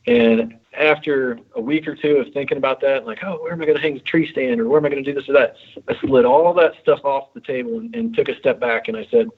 and after a week or two of thinking about that, like, oh, where am I going to hang the tree stand or where am I going to do this or that? I slid all that stuff off the table and, and took a step back and I said,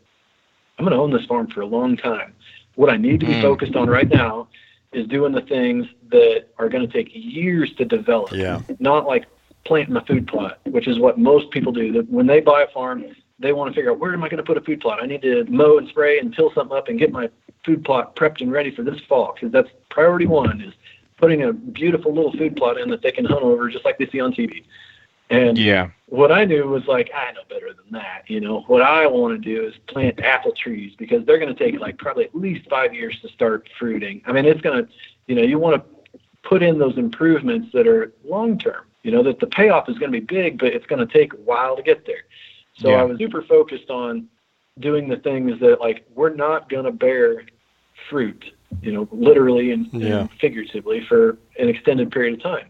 I'm going to own this farm for a long time. What I need to be Mm. focused on right now is doing the things that are going to take years to develop yeah, not like planting a food plot, which is what most people do. That when they buy a farm, they want to figure out where am I going to put a food plot. I need to mow and spray and till something up and get my food plot prepped and ready for this fall because that's priority one is putting a beautiful little food plot in that they can hunt over just like they see on TV. And yeah. what I knew was like, I know better than that. You know, what I want to do is plant apple trees because they're going to take like probably at least five years to start fruiting. I mean, it's going to, you know, you want to put in those improvements that are long term, you know, that the payoff is going to be big, but it's going to take a while to get there. So Yeah. I was super focused on doing the things that like we're not going to bear fruit, you know, literally and, and figuratively for an extended period of time.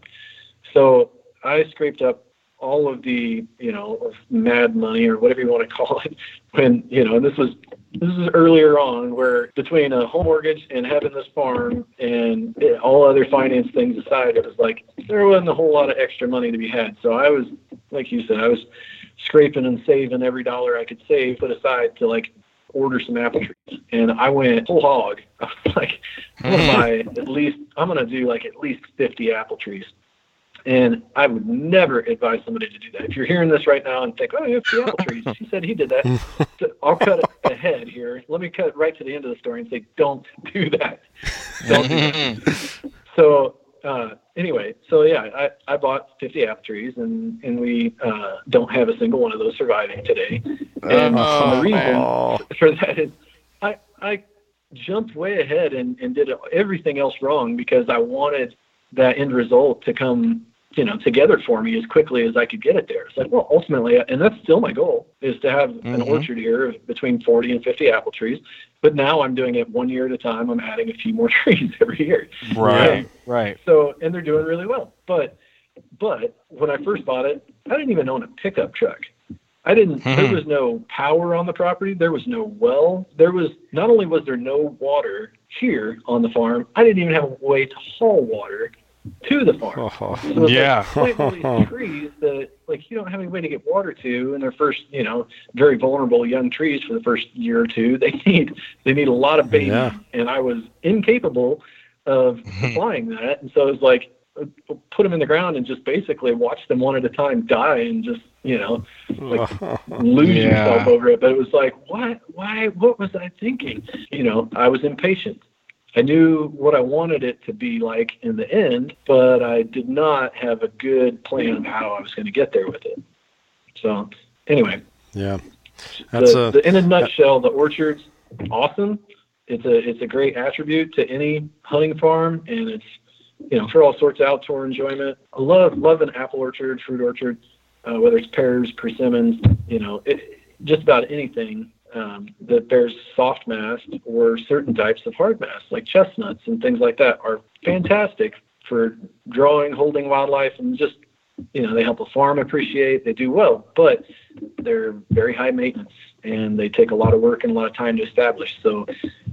So I scraped up all of the, you know, mad money or whatever you want to call it [laughs] when, you know, this was this is earlier on where between a home mortgage and having this farm and all other finance things aside, it was like there wasn't a whole lot of extra money to be had. So I was, like you said, I was scraping and saving every dollar I could save, put aside to like order some apple trees. And I went whole hog. I was [laughs] like, hmm. buy at least, I'm gonna do like at least 50 apple trees. And I would never advise somebody to do that. If you're hearing this right now and think, oh, you have two apple trees, he said he did that. [laughs] So I'll cut ahead here. Let me cut right to the end of the story and say, don't do that. Don't do that. [laughs] So uh, anyway, so yeah, I, I bought 50 apple trees, and and we uh, don't have a single one of those surviving today. And Oh, the reason Oh, for that is I I jumped way ahead and, and did everything else wrong because I wanted that end result to come you know together for me as quickly as I could get it there. It's like well ultimately and that's still my goal is to have an Mhm. orchard here of between 40 and 50 apple trees. But now I'm doing it one year at a time. I'm adding a few more [laughs] trees every year. Right. Right. So, and they're doing really well. But, but when I first bought it, I didn't even own a pickup truck. I didn't. There Mhm. was no power on the property. There was no well. There was not only was there no water here on the farm. I didn't even have a way to haul water to the farm. Oh, So Yeah. like [laughs] all these trees that like you don't have any way to get water to and they're first, you know, very vulnerable young trees for the first year or two. They [laughs] need they need a lot of babies, Yeah. and I was incapable of [laughs] supplying that, and so it was like uh, put them in the ground and just basically watch them one at a time die and just you know like lose Yeah. yourself over it. But it was like, what? Why? What was I thinking? You know, I was impatient. I knew what I wanted it to be like in the end, but I did not have a good plan of how I was going to get there with it. So, anyway, yeah. That's the, a the, in a nutshell, the orchard's awesome. It's a it's a great attribute to any hunting farm, and it's you know for all sorts of outdoor enjoyment. I love love an apple orchard, fruit orchard, uh, whether it's pears, persimmons, you know, it, just about anything um, that bears soft mast or certain types of hard mast, like chestnuts and things like that, are fantastic for drawing, holding wildlife, and just you know they help a farm appreciate. They do well, but they're very high maintenance and they take a lot of work and a lot of time to establish. So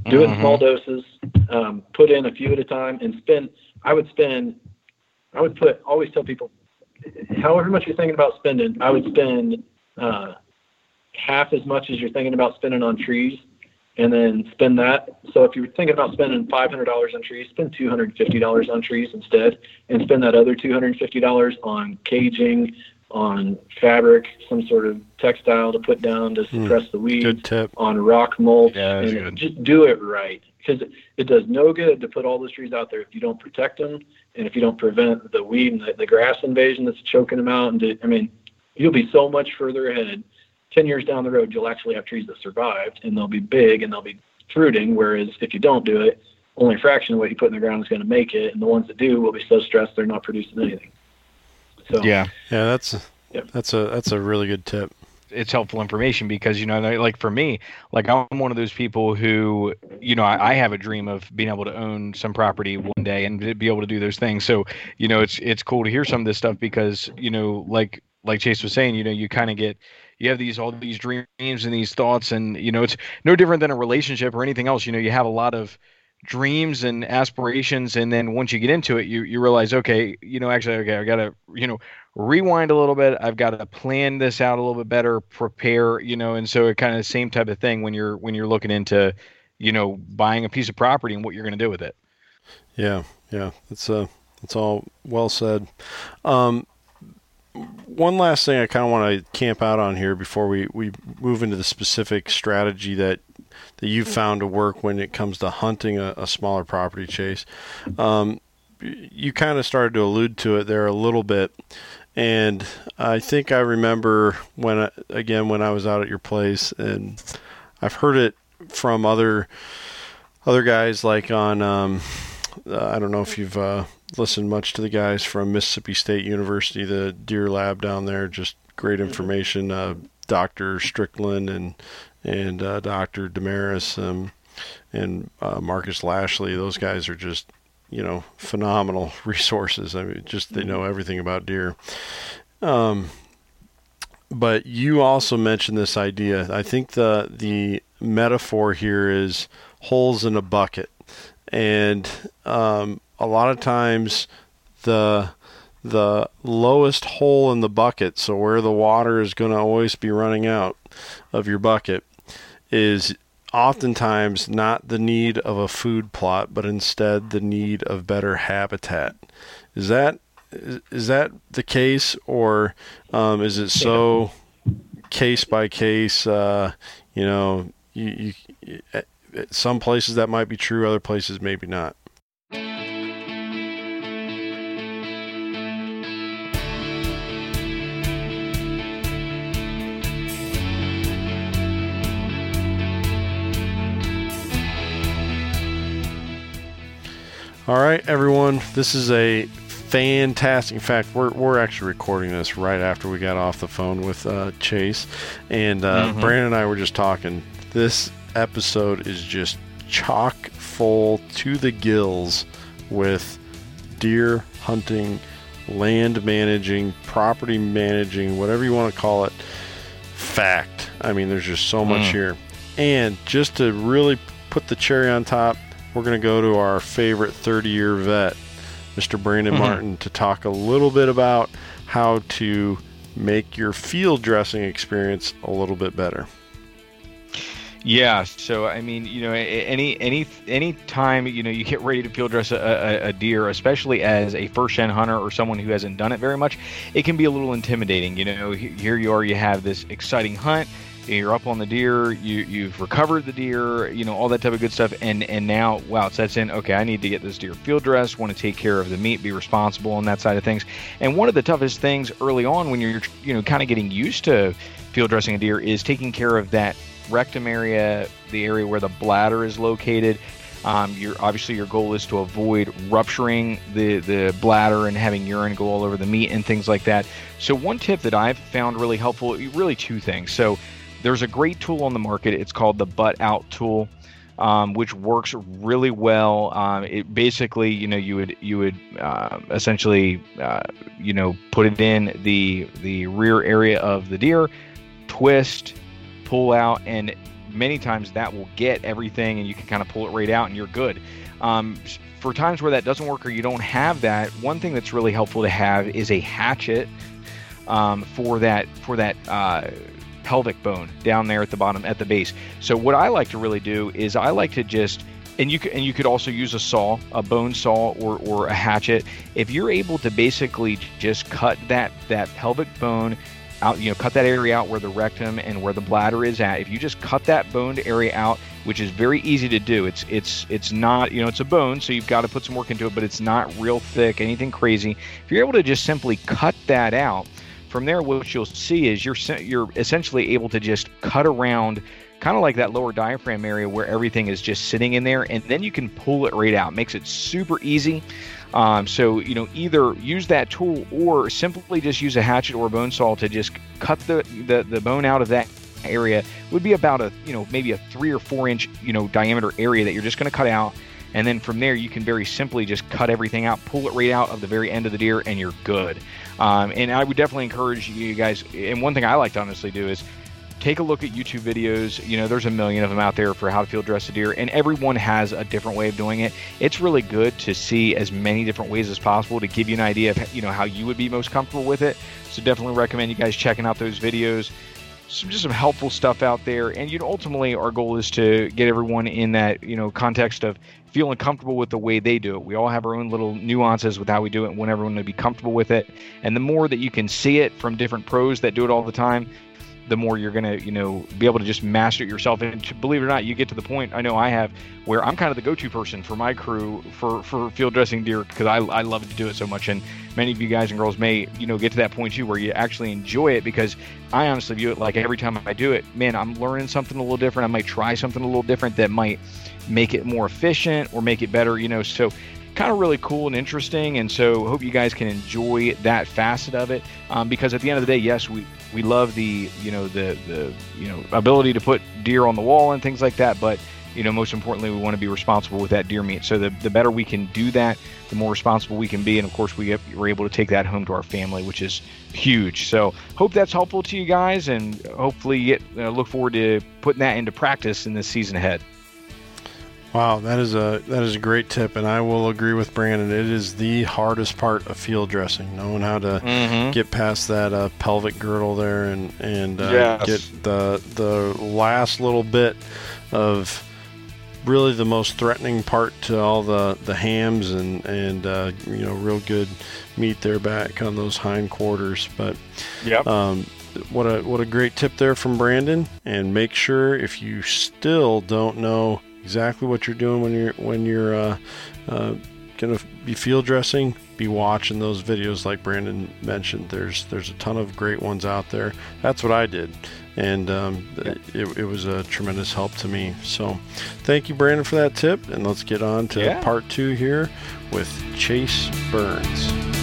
do it in small doses, um, put in a few at a time and spend, I would spend, I would put, always tell people, however much you're thinking about spending, I would spend uh, half as much as you're thinking about spending on trees and then spend that. So if you're thinking about spending $500 on trees, spend $250 on trees instead and spend that other $250 on caging, on fabric, some sort of textile to put down to hmm. suppress the weeds, good tip. on rock mulch, Yeah, and good. just do it right. Because it does no good to put all those trees out there if you don't protect them and if you don't prevent the weed and the, the grass invasion that's choking them out. And to, I mean, you'll be so much further ahead. Ten years down the road, you'll actually have trees that survived and they'll be big and they'll be fruiting. Whereas if you don't do it, only a fraction of what you put in the ground is going to make it, and the ones that do will be so stressed they're not producing anything. So Yeah. Yeah, that's Yep. that's a that's a really good tip. it's helpful information because you know like for me like i'm one of those people who you know I, I have a dream of being able to own some property one day and be able to do those things so you know it's it's cool to hear some of this stuff because you know like like chase was saying you know you kind of get you have these all these dreams and these thoughts and you know it's no different than a relationship or anything else you know you have a lot of dreams and aspirations and then once you get into it you you realize okay you know actually okay i gotta you know rewind a little bit i've got to plan this out a little bit better prepare you know and so it kind of the same type of thing when you're when you're looking into you know buying a piece of property and what you're going to do with it Yeah, yeah. it's uh it's all well said. Um one last thing I kind of want to camp out on here before we, we move into the specific strategy that that you've found to work when it comes to hunting a, a smaller property chase. Um, you kind of started to allude to it there a little bit, and I think I remember when I, again when I was out at your place, and I've heard it from other other guys like on um, uh, I don't know if you've uh, listened much to the guys from Mississippi State University, the Deer Lab down there. Just great information. Uh, Doctor Strickland and and uh, Doctor Demarais um, and uh, Marcus Lashley. Those guys are just you know phenomenal [laughs] resources. I mean, just they know everything about deer. Um, but you also mentioned this idea. I think the the metaphor here is holes in a bucket, and um, a lot of times the the lowest hole in the bucket, so where the water is going to always be running out of your bucket, is oftentimes not the need of a food plot, but instead the need of better habitat. Is that is, that the case, or um, is it so case by case? Uh, you know, you, you some places that might be true, other places maybe not. All right, everyone. This is a fantastic. In fact, we're we're actually recording this right after we got off the phone with uh, Chase, and uh, Mhm. Brandon and I were just talking. This episode is just chock full to the gills with deer hunting, land managing, property managing, whatever you want to call it. Fact. I mean, there's just so much Mm. here. And just to really put the cherry on top, we're going to go to our favorite 30 year vet, Mr. Brandon Mhm. Martin, to talk a little bit about how to make your field dressing experience a little bit better. Yeah. So I mean, you know, any any any time you know you get ready to field dress a, a, a deer, especially as a first gen hunter or someone who hasn't done it very much, it can be a little intimidating. You know, here you are, you have this exciting hunt. You're up on the deer. You you've recovered the deer. You know all that type of good stuff. And and now wow, it sets in. Okay, I need to get this deer field dressed. Want to take care of the meat, be responsible on that side of things. And one of the toughest things early on when you're you know kind of getting used to field dressing a deer is taking care of that rectum area, the area where the bladder is located. Um, obviously your goal is to avoid rupturing the the bladder and having urine go all over the meat and things like that. So one tip that I've found really helpful, really two things. So there's a great tool on the market. It's called the butt out tool. Um, which works really well. Um, it basically, you know, you would you would uh, essentially, uh, you know, put it in the the rear area of the deer, twist, pull out, and many times that will get everything, and you can kind of pull it right out, and you're good. Um, for times where that doesn't work or you don't have that, one thing that's really helpful to have is a hatchet um, for that for that uh, pelvic bone down there at the bottom at the base. So what I like to really do is I like to just and you and you could also use a saw, a bone saw, or, or a hatchet. If you're able to basically just cut that that pelvic bone out, you know, cut that area out where the rectum and where the bladder is at. If you just cut that boned area out, which is very easy to do, it's it's it's not you know it's a bone, so you've got to put some work into it, but it's not real thick, anything crazy. If you're able to just simply cut that out, from there, what you'll see is you're you're essentially able to just cut around, kind of like that lower diaphragm area where everything is just sitting in there, and then you can pull it right out. Makes it super easy. Um, so you know, either use that tool or simply just use a hatchet or a bone saw to just cut the the, the bone out of that area. Would be about a you know maybe a three or four inch you know diameter area that you're just going to cut out. And then from there, you can very simply just cut everything out, pull it right out of the very end of the deer, and you're good. Um, and I would definitely encourage you guys. And one thing I like to honestly do is take a look at YouTube videos. You know, there's a million of them out there for how to field dress a deer, and everyone has a different way of doing it. It's really good to see as many different ways as possible to give you an idea of you know how you would be most comfortable with it. So definitely recommend you guys checking out those videos. Some just some helpful stuff out there, and you know, ultimately our goal is to get everyone in that you know context of feeling comfortable with the way they do it. We all have our own little nuances with how we do it and want everyone to be comfortable with it. And the more that you can see it from different pros that do it all the time, the more you're going to, you know, be able to just master it yourself. And believe it or not, you get to the point I know I have where I'm kind of the go-to person for my crew for, for field dressing deer because I, I love to do it so much. And many of you guys and girls may, you know, get to that point too where you actually enjoy it because I honestly view it like every time I do it, man, I'm learning something a little different. I might try something a little different that might make it more efficient or make it better, you know. So kind of really cool and interesting. And so hope you guys can enjoy that facet of it. Um, because at the end of the day, yes, we, we love the, you know, the, the, you know, ability to put deer on the wall and things like that. But, you know, most importantly, we want to be responsible with that deer meat. So the, the better we can do that, the more responsible we can be. And of course, we we're able to take that home to our family, which is huge. So hope that's helpful to you guys. And hopefully get, uh, look forward to putting that into practice in this season ahead. Wow, that is a that is a great tip, and I will agree with Brandon. It is the hardest part of field dressing, knowing how to Mm-hmm. get past that uh, pelvic girdle there and and uh, Yes. get the the last little bit of really the most threatening part to all the the hams and and uh, you know real good meat there back on those hind quarters. But Yep. um, what a what a great tip there from Brandon. And make sure if you still don't know exactly what you're doing when you're when you're uh, uh, gonna be field dressing, be watching those videos like Brandon mentioned. There's there's a ton of great ones out there. That's what I did, and um, it, it was a tremendous help to me. So thank you, Brandon, for that tip. And let's get on to Yeah. part two here with Chase Burns.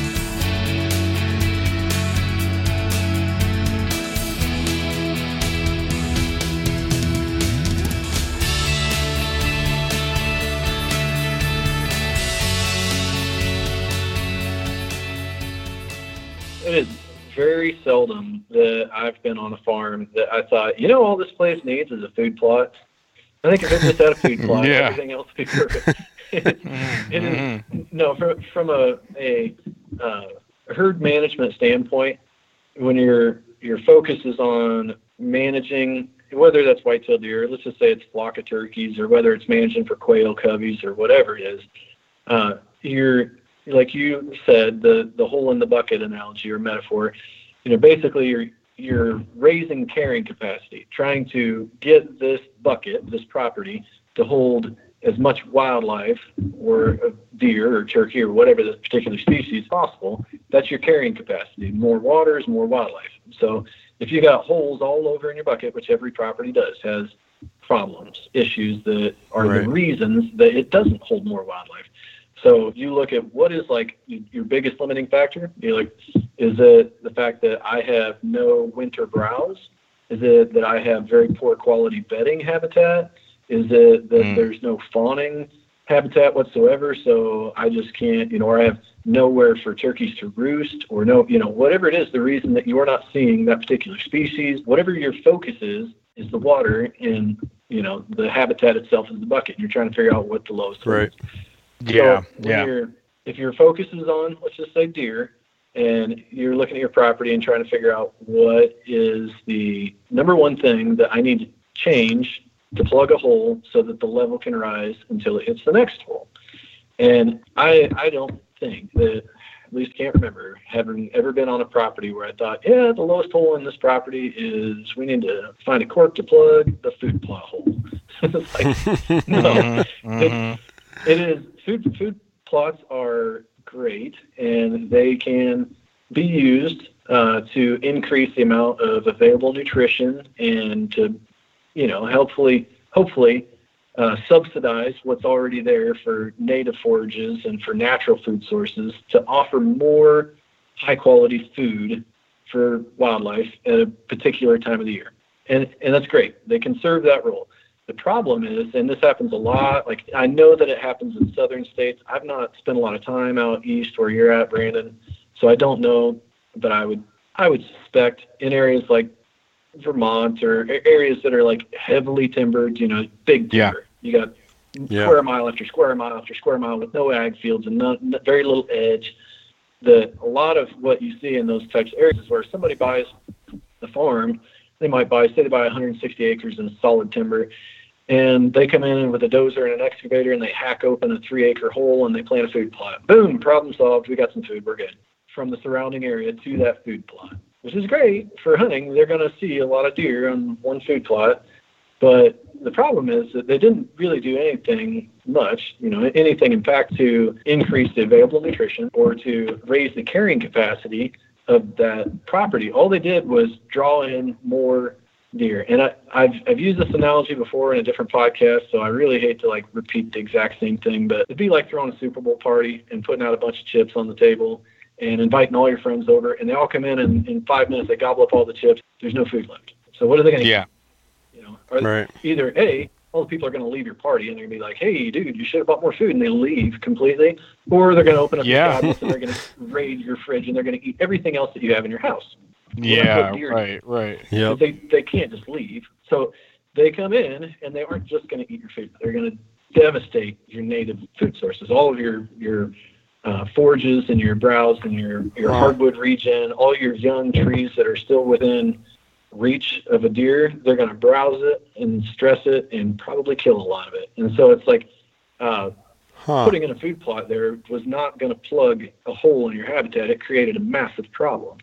Very seldom that I've been on a farm that I thought, you know, all this place needs is a food plot. I think if it just had a food [laughs] plot, Yeah. everything else would be perfect. it is no from from a a uh, herd management standpoint. When your your focus is on managing whether that's whitetail deer, let's just say it's flock of turkeys, or whether it's managing for quail coveys or whatever it is, uh, you're like you said the the hole in the bucket analogy or metaphor. You know, basically you're you're raising carrying capacity, trying to get this bucket, this property, to hold as much wildlife or deer or turkey or whatever the particular species possible. That's your carrying capacity. More water is more wildlife. So if you got holes all over in your bucket, which every property does, has problems, issues that are right. the reasons that it doesn't hold more wildlife. So you look at what is like your biggest limiting factor. You're like, is it the fact that I have no winter browse? Is it that I have very poor quality bedding habitat? Is it that mm. there's no fawning habitat whatsoever? So I just can't, you know, or I have nowhere for turkeys to roost or no, you know, whatever it is, the reason that you're not seeing that particular species, whatever your focus is, is the water and, you know, the habitat itself is the bucket. You're trying to figure out what the lowest right. is. Yeah. So yeah. You're, if your focus is on, let's just say deer, and you're looking at your property and trying to figure out what is the number one thing that I need to change to plug a hole so that the level can rise until it hits the next hole. And I I don't think that at least can't remember having ever been on a property where I thought, yeah, the lowest hole in this property is we need to find a cork to plug the food plot hole. [laughs] it's like [laughs] no, mm-hmm. It is food food plots are great and they can be used uh, to increase the amount of available nutrition and to you know hopefully hopefully uh, subsidize what's already there for native forages and for natural food sources to offer more high quality food for wildlife at a particular time of the year. And, and that's great. They can serve that role. The problem is, and this happens a lot, like I know that it happens in southern states. I've not spent a lot of time out east where you're at, Brandon, so I don't know, but I would I would suspect in areas like Vermont or areas that are like heavily timbered, you know, big timber. Yeah. You got yeah. square mile after square mile after square mile with no ag fields and very little edge. The a lot of what you see in those types of areas is where somebody buys the farm, they might buy say they buy 160 acres in solid timber, and they come in with a dozer and an excavator and they hack open a three acre hole and they plant a food plot. Boom, problem solved. We got some food. We're good. From the surrounding area to that food plot which is great for hunting. They're going to see a lot of deer on one food plot. But the problem is that they didn't really do anything much, you know, anything in fact to increase the available nutrition or to raise the carrying capacity of that property. All they did was draw in more deer. And I, have I've used this analogy before in a different podcast, so I really hate to like repeat the exact same thing, but it'd be like throwing a Super Bowl party and putting out a bunch of chips on the table and inviting all your friends over, and they all come in, and in five minutes they gobble up all the chips. There's no food left. So what are they going to yeah. eat? You know, right. either a all the people are going to leave your party and they're going to be like, "Hey, dude, you should have bought more food," and they leave completely, or they're going to open up yeah. the cabinets and they're going [laughs] to raid your fridge and they're going to eat everything else that you have in your house. Yeah, right, right. Yeah, they they can't just leave, so they come in and they aren't just going to eat your food; they're going to devastate your native food sources, all of your your uh, forages and your browse and your, your hardwood region, all your young trees that are still within reach of a deer, they're going to browse it and stress it and probably kill a lot of it. And so it's like uh, huh. putting in a food plot there was not going to plug a hole in your habitat. It created a massive problem.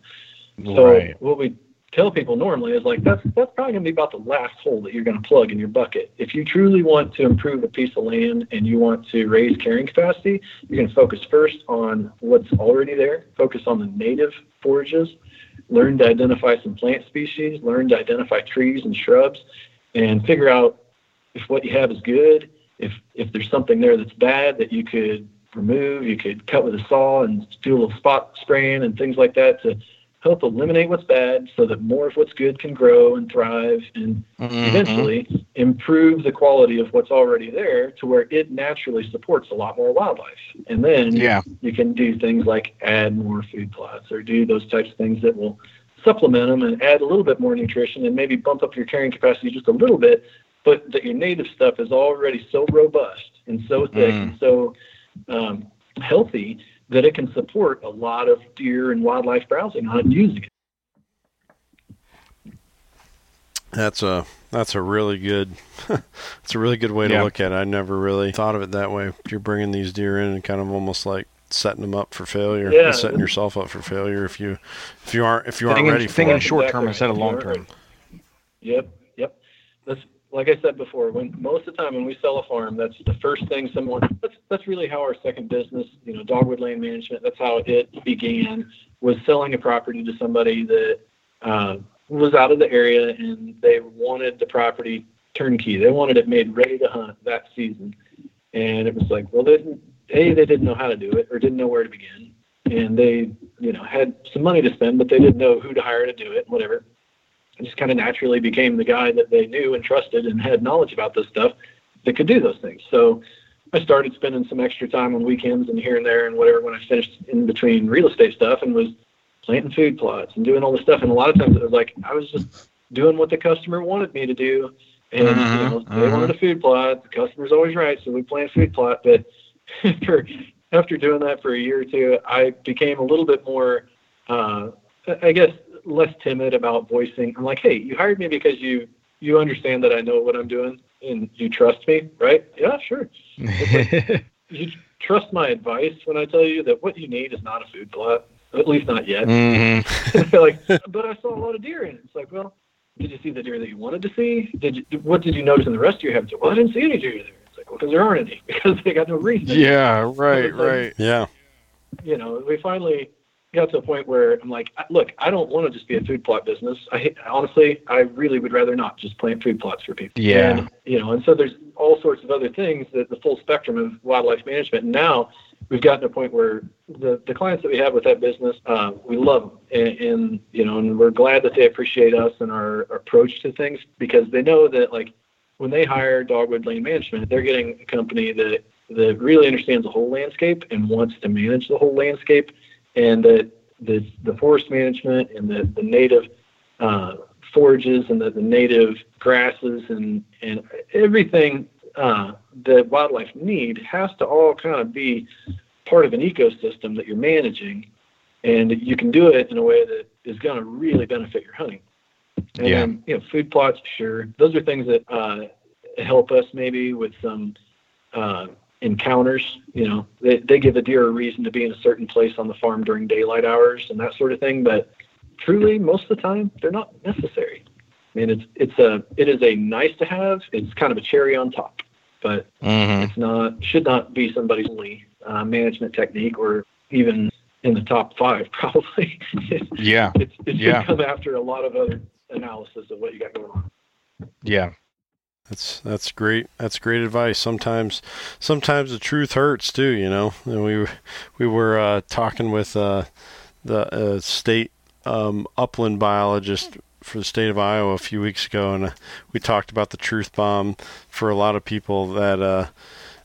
So right. what we tell people normally is like that's that's probably going to be about the last hole that you're going to plug in your bucket. If you truly want to improve a piece of land and you want to raise carrying capacity, you're going to focus first on what's already there. Focus on the native forages. Learn to identify some plant species. Learn to identify trees and shrubs, and figure out if what you have is good. If if there's something there that's bad that you could remove, you could cut with a saw and do a little spot spraying and things like that to help eliminate what's bad so that more of what's good can grow and thrive and mm-hmm. eventually improve the quality of what's already there to where it naturally supports a lot more wildlife. And then yeah. you can do things like add more food plots or do those types of things that will supplement them and add a little bit more nutrition and maybe bump up your carrying capacity just a little bit but that your native stuff is already so robust and so thick Mm. and so um, healthy that it can support a lot of deer and wildlife browsing on it using it. That's a that's a really good [laughs] that's a really good way to look at it. I never really thought of it that way. You're bringing these deer in and kind of almost like setting them up for failure, Yeah. and setting yourself up for failure if you if you aren't if you aren't Thinking, ready for thinking it. short Exactly term instead of long term. Yep, yep. That's like I said before. When most of the time when we sell a farm, that's the first thing someone. That's that's really how our second business, you know, Dogwood Land Management. That's how it began. Was selling a property to somebody that uh, was out of the area and they wanted the property turnkey. They wanted it made ready to hunt that season, and it was like, well, they didn't, a they didn't know how to do it or didn't know where to begin, and they you know had some money to spend, but they didn't know who to hire to do it, whatever. I just kind of naturally became the guy that they knew and trusted and had knowledge about this stuff that could do those things. So I started spending some extra time on weekends and here and there and whatever when I finished in between real estate stuff and was planting food plots and doing all this stuff. And a lot of times it was like I was just doing what the customer wanted me to do. And you know, Mhm, they mhm. wanted a food plot. The customer's always right, so we plant food plot. But [laughs] for, after doing that for a year or two, I became a little bit more, uh, I guess, less timid about voicing. I'm like, hey, you hired me because you you understand that I know what I'm doing and you trust me, right? Yeah, sure. [laughs] You trust my advice when I tell you that what you need is not a food plot, at least not yet. mm-hmm. [laughs] Like, but I saw a lot of deer in it. It's like, well, did you see the deer that you wanted to see? Did you, what did you notice in the rest of your habitat? Well, I didn't see any deer there. It's like, well, because there aren't any [laughs] because they got no reason. Yeah, right, right. Yeah, you know, we finally got to a point where I'm like, look, I don't want to just be a food plot business. I honestly, I really would rather not just plant food plots for people. Yeah. And, you know, and so there's all sorts of other things that the full spectrum of wildlife management. And now we've gotten to a point where the, the clients that we have with that business, uh, we love them. And, and, you know, and we're glad that they appreciate us and our, approach to things because they know that like when they hire Dogwood Land Management, they're getting a company that that really understands the whole landscape and wants to manage the whole landscape, and that the the forest management and the the native uh, forages and the, the native grasses and and everything uh, that wildlife need has to all kind of be part of an ecosystem that you're managing, and you can do it in a way that is going to really benefit your hunting. And Yeah. you know, food plots, sure. Those are things that uh, help us maybe with some uh, encounters. You know, they, they give a deer a reason to be in a certain place on the farm during daylight hours and that sort of thing. But truly, most of the time, they're not necessary. I mean, it's it's a it is a nice to have. It's kind of a cherry on top, but Mm-hmm. it's not should not be somebody's only uh, management technique or even in the top five [laughs] probably. it, Yeah, it, it should Yeah. come after a lot of other analysis of what you got going on. yeah, that's that's great. That's great advice. Sometimes, sometimes the truth hurts too. You know, and we were- we were uh, talking with uh, the uh, state um, upland biologist for the state of Iowa a few weeks ago, and uh, we talked about the truth bomb for a lot of people that. Uh,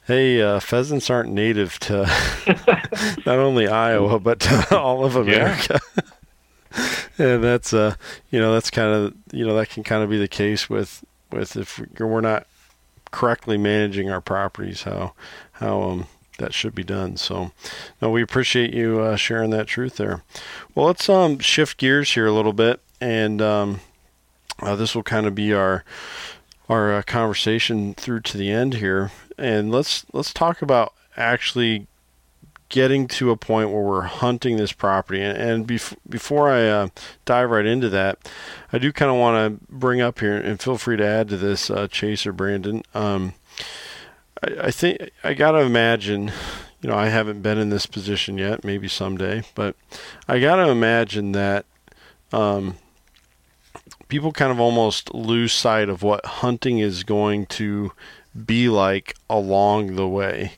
Hey, uh, pheasants aren't native to [laughs] not only Iowa but to [laughs] all of America. Yeah. [laughs] and that's uh, you know, that's kind of you know that can kind of be the case with with if we're not correctly managing our properties, how how um that should be done. So, no, we appreciate you uh, sharing that truth there. Well, let's um shift gears here a little bit, and um, uh, this will kind of be our our uh, conversation through to the end here, and let's let's talk about actually getting to a point where we're hunting this property. And, and bef- before I uh, dive right into that, I do kind of want to bring up here, and feel free to add to this, uh, Chase or Brandon. Um, I, I think I got to imagine, you know, I haven't been in this position yet, maybe someday, but I got to imagine that um, people kind of almost lose sight of what hunting is going to be like along the way.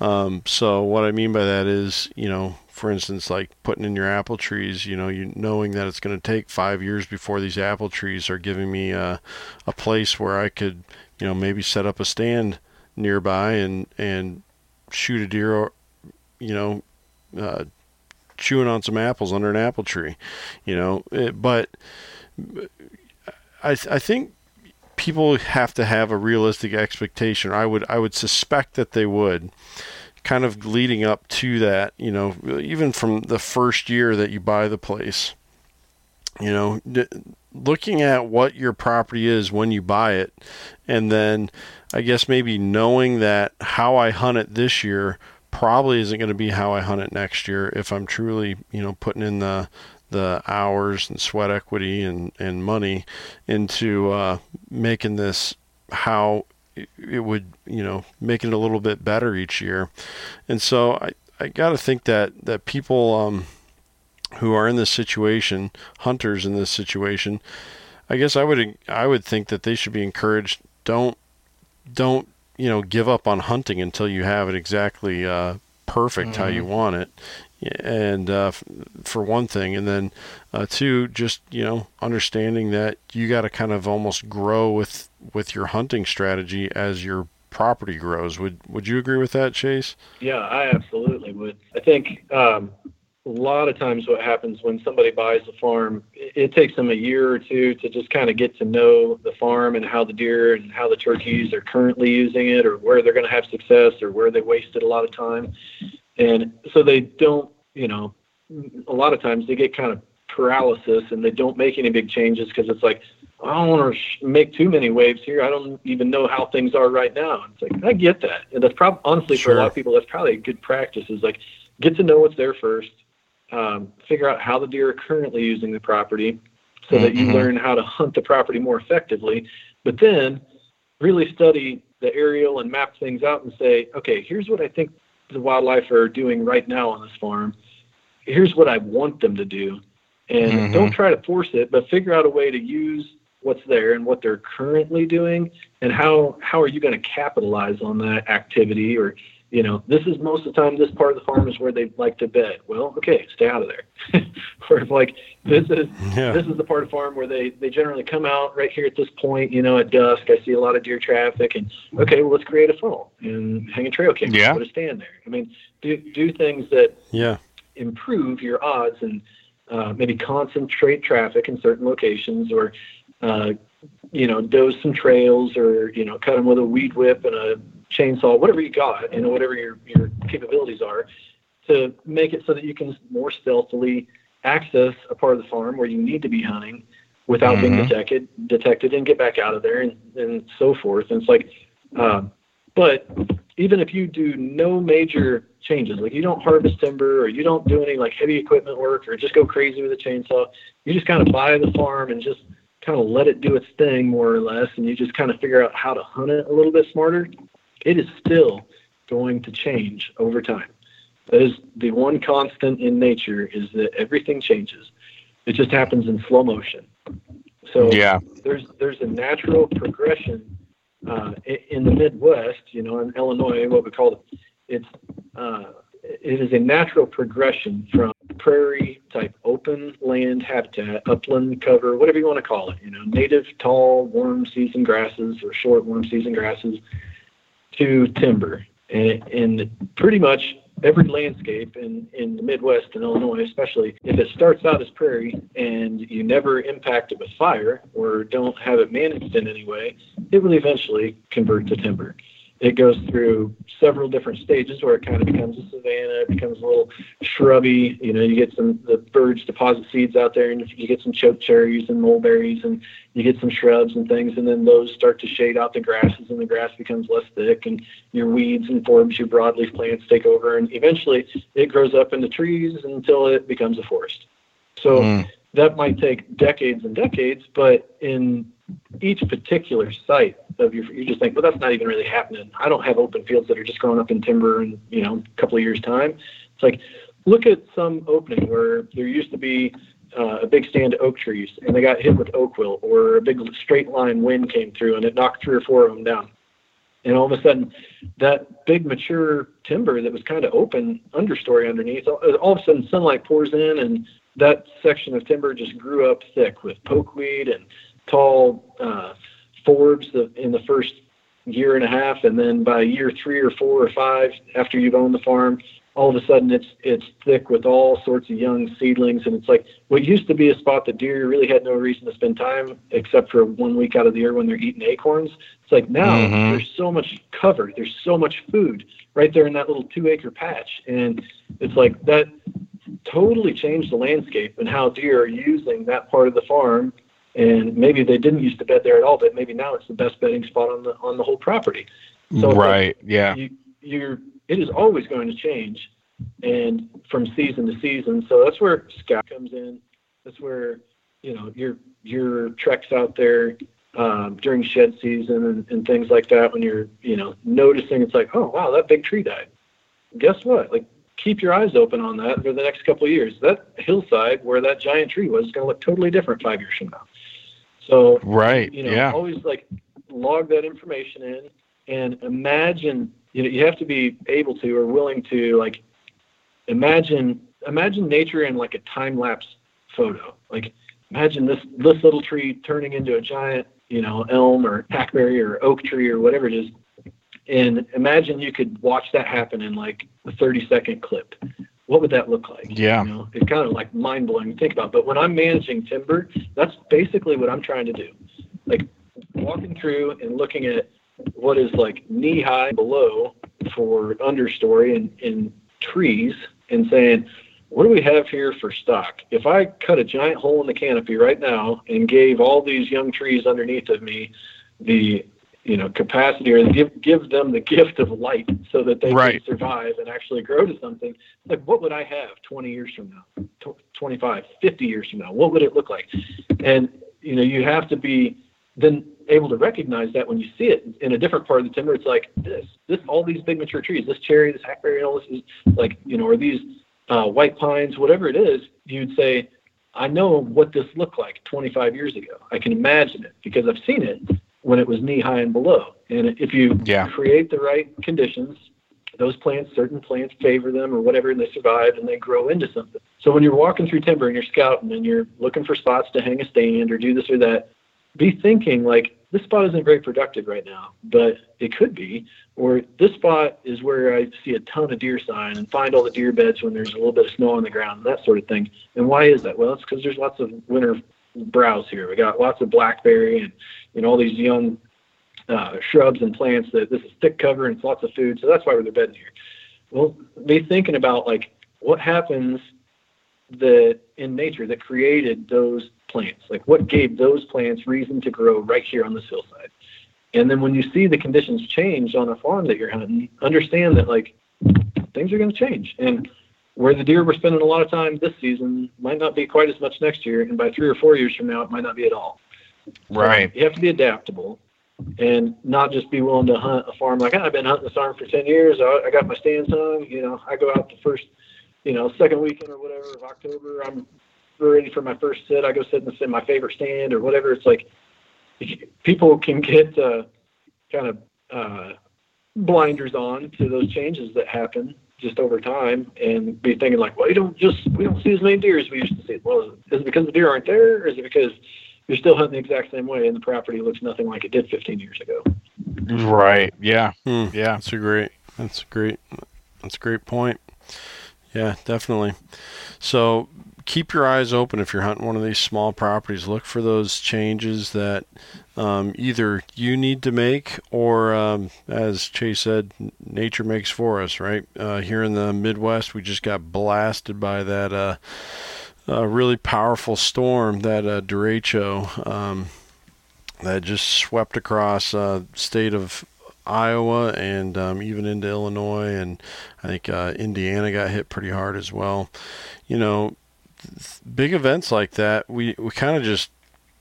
Um, so what I mean by that is, you know, for instance, like putting in your apple trees, you know, you knowing that it's going to take five years before these apple trees are giving me a, a place where I could, you know, maybe set up a stand nearby and and shoot a deer, you know, uh, chewing on some apples under an apple tree, you know. It, but I I think people have to have a realistic expectation. I would I would suspect that they would kind of leading up to that, you know, even from the first year that you buy the place. You know, looking at what your property is when you buy it and then I guess maybe knowing that how I hunt it this year probably isn't going to be how I hunt it next year if I'm truly, you know, putting in the the hours and sweat equity and, and money into uh, making this how it would, you know, making it a little bit better each year. And so I, I got to think that, that people um, who are in this situation, hunters in this situation, I guess I would I would think that they should be encouraged. Don't don't you know give up on hunting until you have it exactly uh, perfect mm-hmm. how you mm-hmm. want it and uh, for one thing and then uh, two just you know understanding that you got to kind of almost grow with with your hunting strategy as your property grows. Would would you agree with that chase? Yeah i absolutely would. I think um, a lot of times what happens when somebody buys a farm it takes them a year or two to just kind of get to know the farm and how the deer and how the turkeys are currently using it or where they're going to have success or where they wasted a lot of time and so they don't you know a lot of times they get kind of paralysis and they don't make any big changes because it's like I don't want to sh- make too many waves here. I don't even know how things are right now. It's like I get that, and that's probably honestly sure. for a lot of people that's probably a good practice. Is like get to know what's there first, um, figure out how the deer are currently using the property, so mm-hmm. that you mm-hmm. learn how to hunt the property more effectively. But then really study the aerial and map things out and say, okay, here's what I think the wildlife are doing right now on this farm. Here's what I want them to do. And mm-hmm. don't try to force it, but figure out a way to use what's there and what they're currently doing and how how are you going to capitalize on that activity or you know this is most of the time this part of the farm is where they like to bed. Well okay stay out of there. [laughs] Or like this is yeah. this is the part of the farm where they they generally come out right here at this point you know at dusk. I see a lot of deer traffic and okay well let's create a funnel and hang a trail cam yeah. put a stand there. I mean do do things that yeah. improve your odds and uh, maybe concentrate traffic in certain locations or uh, you know doze some trails or you know cut them with a weed whip and a chainsaw whatever you got and whatever your your capabilities are to make it so that you can more stealthily access a part of the farm where you need to be hunting without mm-hmm. being detected detected and get back out of there and, and so forth and it's like um, but even if you do no major changes, like you don't harvest timber or you don't do any like heavy equipment work or just go crazy with a chainsaw, you just kind of buy the farm and just kind of let it do its thing more or less, and you just kind of figure out how to hunt it a little bit smarter. It is still going to change over time. That is the one constant in nature is that everything changes. It just happens in slow motion. So yeah. there's there's a natural progression uh, in the Midwest, you know, in Illinois, what we call it, it's uh, it is a natural progression from prairie type open land habitat, upland cover, whatever you want to call it, you know, native tall warm season grasses or short warm season grasses to timber. And, and pretty much every landscape in, in the Midwest and Illinois, especially if it starts out as prairie and you never impact it with fire or don't have it managed in any way, it will eventually convert to timber it goes through several different stages where it kind of becomes a savanna, it becomes a little shrubby. You know, you get some the birds deposit seeds out there, and you get some choke cherries and mulberries, and you get some shrubs and things, and then those start to shade out the grasses, and the grass becomes less thick, and your weeds and forbs, your broadleaf plants take over, and eventually it grows up into trees until it becomes a forest. So mm. That might take decades and decades, but in each particular site of your, you just think, well, that's not even really happening. I don't have open fields that are just growing up in timber in, you know, a couple of years time. It's like, look at some opening where there used to be uh, a big stand of oak trees and they got hit with oak wilt or a big straight line wind came through and it knocked three or four of them down. And all of a sudden, that big mature timber that was kind of open understory underneath, all of a sudden sunlight pours in and that section of timber just grew up thick with pokeweed and tall uh, forbs in the first year and a half, and then by year three or four or five, after you've owned the farm, all of a sudden it's it's thick with all sorts of young seedlings. And it's like what used to be a spot that deer really had no reason to spend time except for one week out of the year when they're eating acorns. It's like now mm-hmm. there's so much cover there's so much food right there in that little two acre patch. And it's like that totally changed the landscape and how deer are using that part of the farm and maybe they didn't used to bed there at all but maybe now it's the best bedding spot on the on the whole property so right like yeah you, you're it is always going to change and from season to season. So that's where scout comes in. That's where, you know, your your treks out there um, during shed season and, and things like that when you're, you know, noticing it's like, oh wow, that big tree died. Guess what? Like keep your eyes open on that for the next couple of years. That hillside where that giant tree was is going to look totally different five years from now. So right, you know, yeah. always like log that information in and imagine you know you have to be able to or willing to like imagine imagine nature in like a time lapse photo like imagine this this little tree turning into a giant you know elm or hackberry or oak tree or whatever it is and imagine you could watch that happen in like a 30 second clip. What would that look like? Yeah. you know, it's kind of like mind blowing to think about. But when i'm managing timber that's basically what i'm trying to do. Like walking through and looking at what is like knee high below for understory and, in trees and saying, what do we have here for stock? If I cut a giant hole in the canopy right now and gave all these young trees underneath of me the you know capacity or give give them the [laughs] gift of light so that they right. can survive and actually grow to something like what would i have 20 years from now 25 50 years from now what would it look like and you know you have to be then able to recognize that when you see it in a different part of the timber, it's like this, this, all these big mature trees, this cherry, this hackberry, all this is like, you know, or these uh, white pines, whatever it is, you'd say, I know what this looked like 25 years ago. I can imagine it because I've seen it when it was knee high and below. And if you yeah. create the right conditions, those plants, certain plants favor them or whatever, and they survive and they grow into something. So when you're walking through timber and you're scouting and you're looking for spots to hang a stand or do this or that, be thinking like this spot isn't very productive right now, but it could be. Or this spot is where I see a ton of deer sign and find all the deer beds when there's a little bit of snow on the ground, and that sort of thing. And why is that? Well, it's because there's lots of winter browse here. We got lots of blackberry and you know all these young uh, shrubs and plants that this is thick cover and it's lots of food. So that's why we're bedding here. Well, be thinking about like what happens that in nature that created those plants? Like what gave those plants reason to grow right here on this hillside? And then when you see the conditions change on a farm that you're hunting, understand that like things are going to change. And where the deer were spending a lot of time this season might not be quite as much next year, and by three or four years from now, it might not be at all. Right. You have to be adaptable and not just be willing to hunt a farm like I've been hunting this farm for ten years. I, I got my stands hung. You know, I go out the first, you know, second weekend or whatever of October. I'm ready for my first sit, I go sit in, the, in my favorite stand or whatever. It's like people can get uh, kind of uh, blinders on to those changes that happen just over time and be thinking like, well, you don't just we don't see as many deer as we used to see. Well, is it because the deer aren't there, or is it because you're still hunting the exact same way and the property looks nothing like it did 15 years ago? Right. Yeah. Hmm. Yeah. That's a great. That's a great. That's a great point. Yeah, definitely. So keep your eyes open if you're hunting one of these small properties. Look for those changes that um, either you need to make or, um, as Chase said, nature makes for us, right? Uh, here in the Midwest, we just got blasted by that uh, uh, really powerful storm, that uh, derecho, um, that just swept across uh, state of Iowa and um, even into Illinois, and I think uh, Indiana got hit pretty hard as well. You know, big events like that, we, we kind of just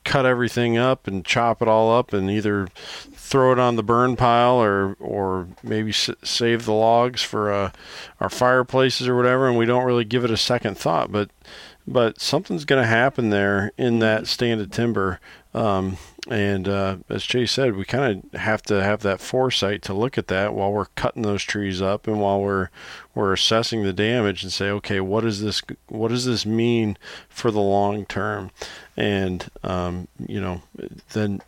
cut everything up and chop it all up and either throw it on the burn pile or or maybe s- save the logs for uh, our fireplaces or whatever and we don't really give it a second thought but but something's going to happen there in that stand of timber um, and uh, as Chase said, we kind of have to have that foresight to look at that while we're cutting those trees up and while we're we're assessing the damage and say, okay, what does this what does this mean for the long term? And um, you know, then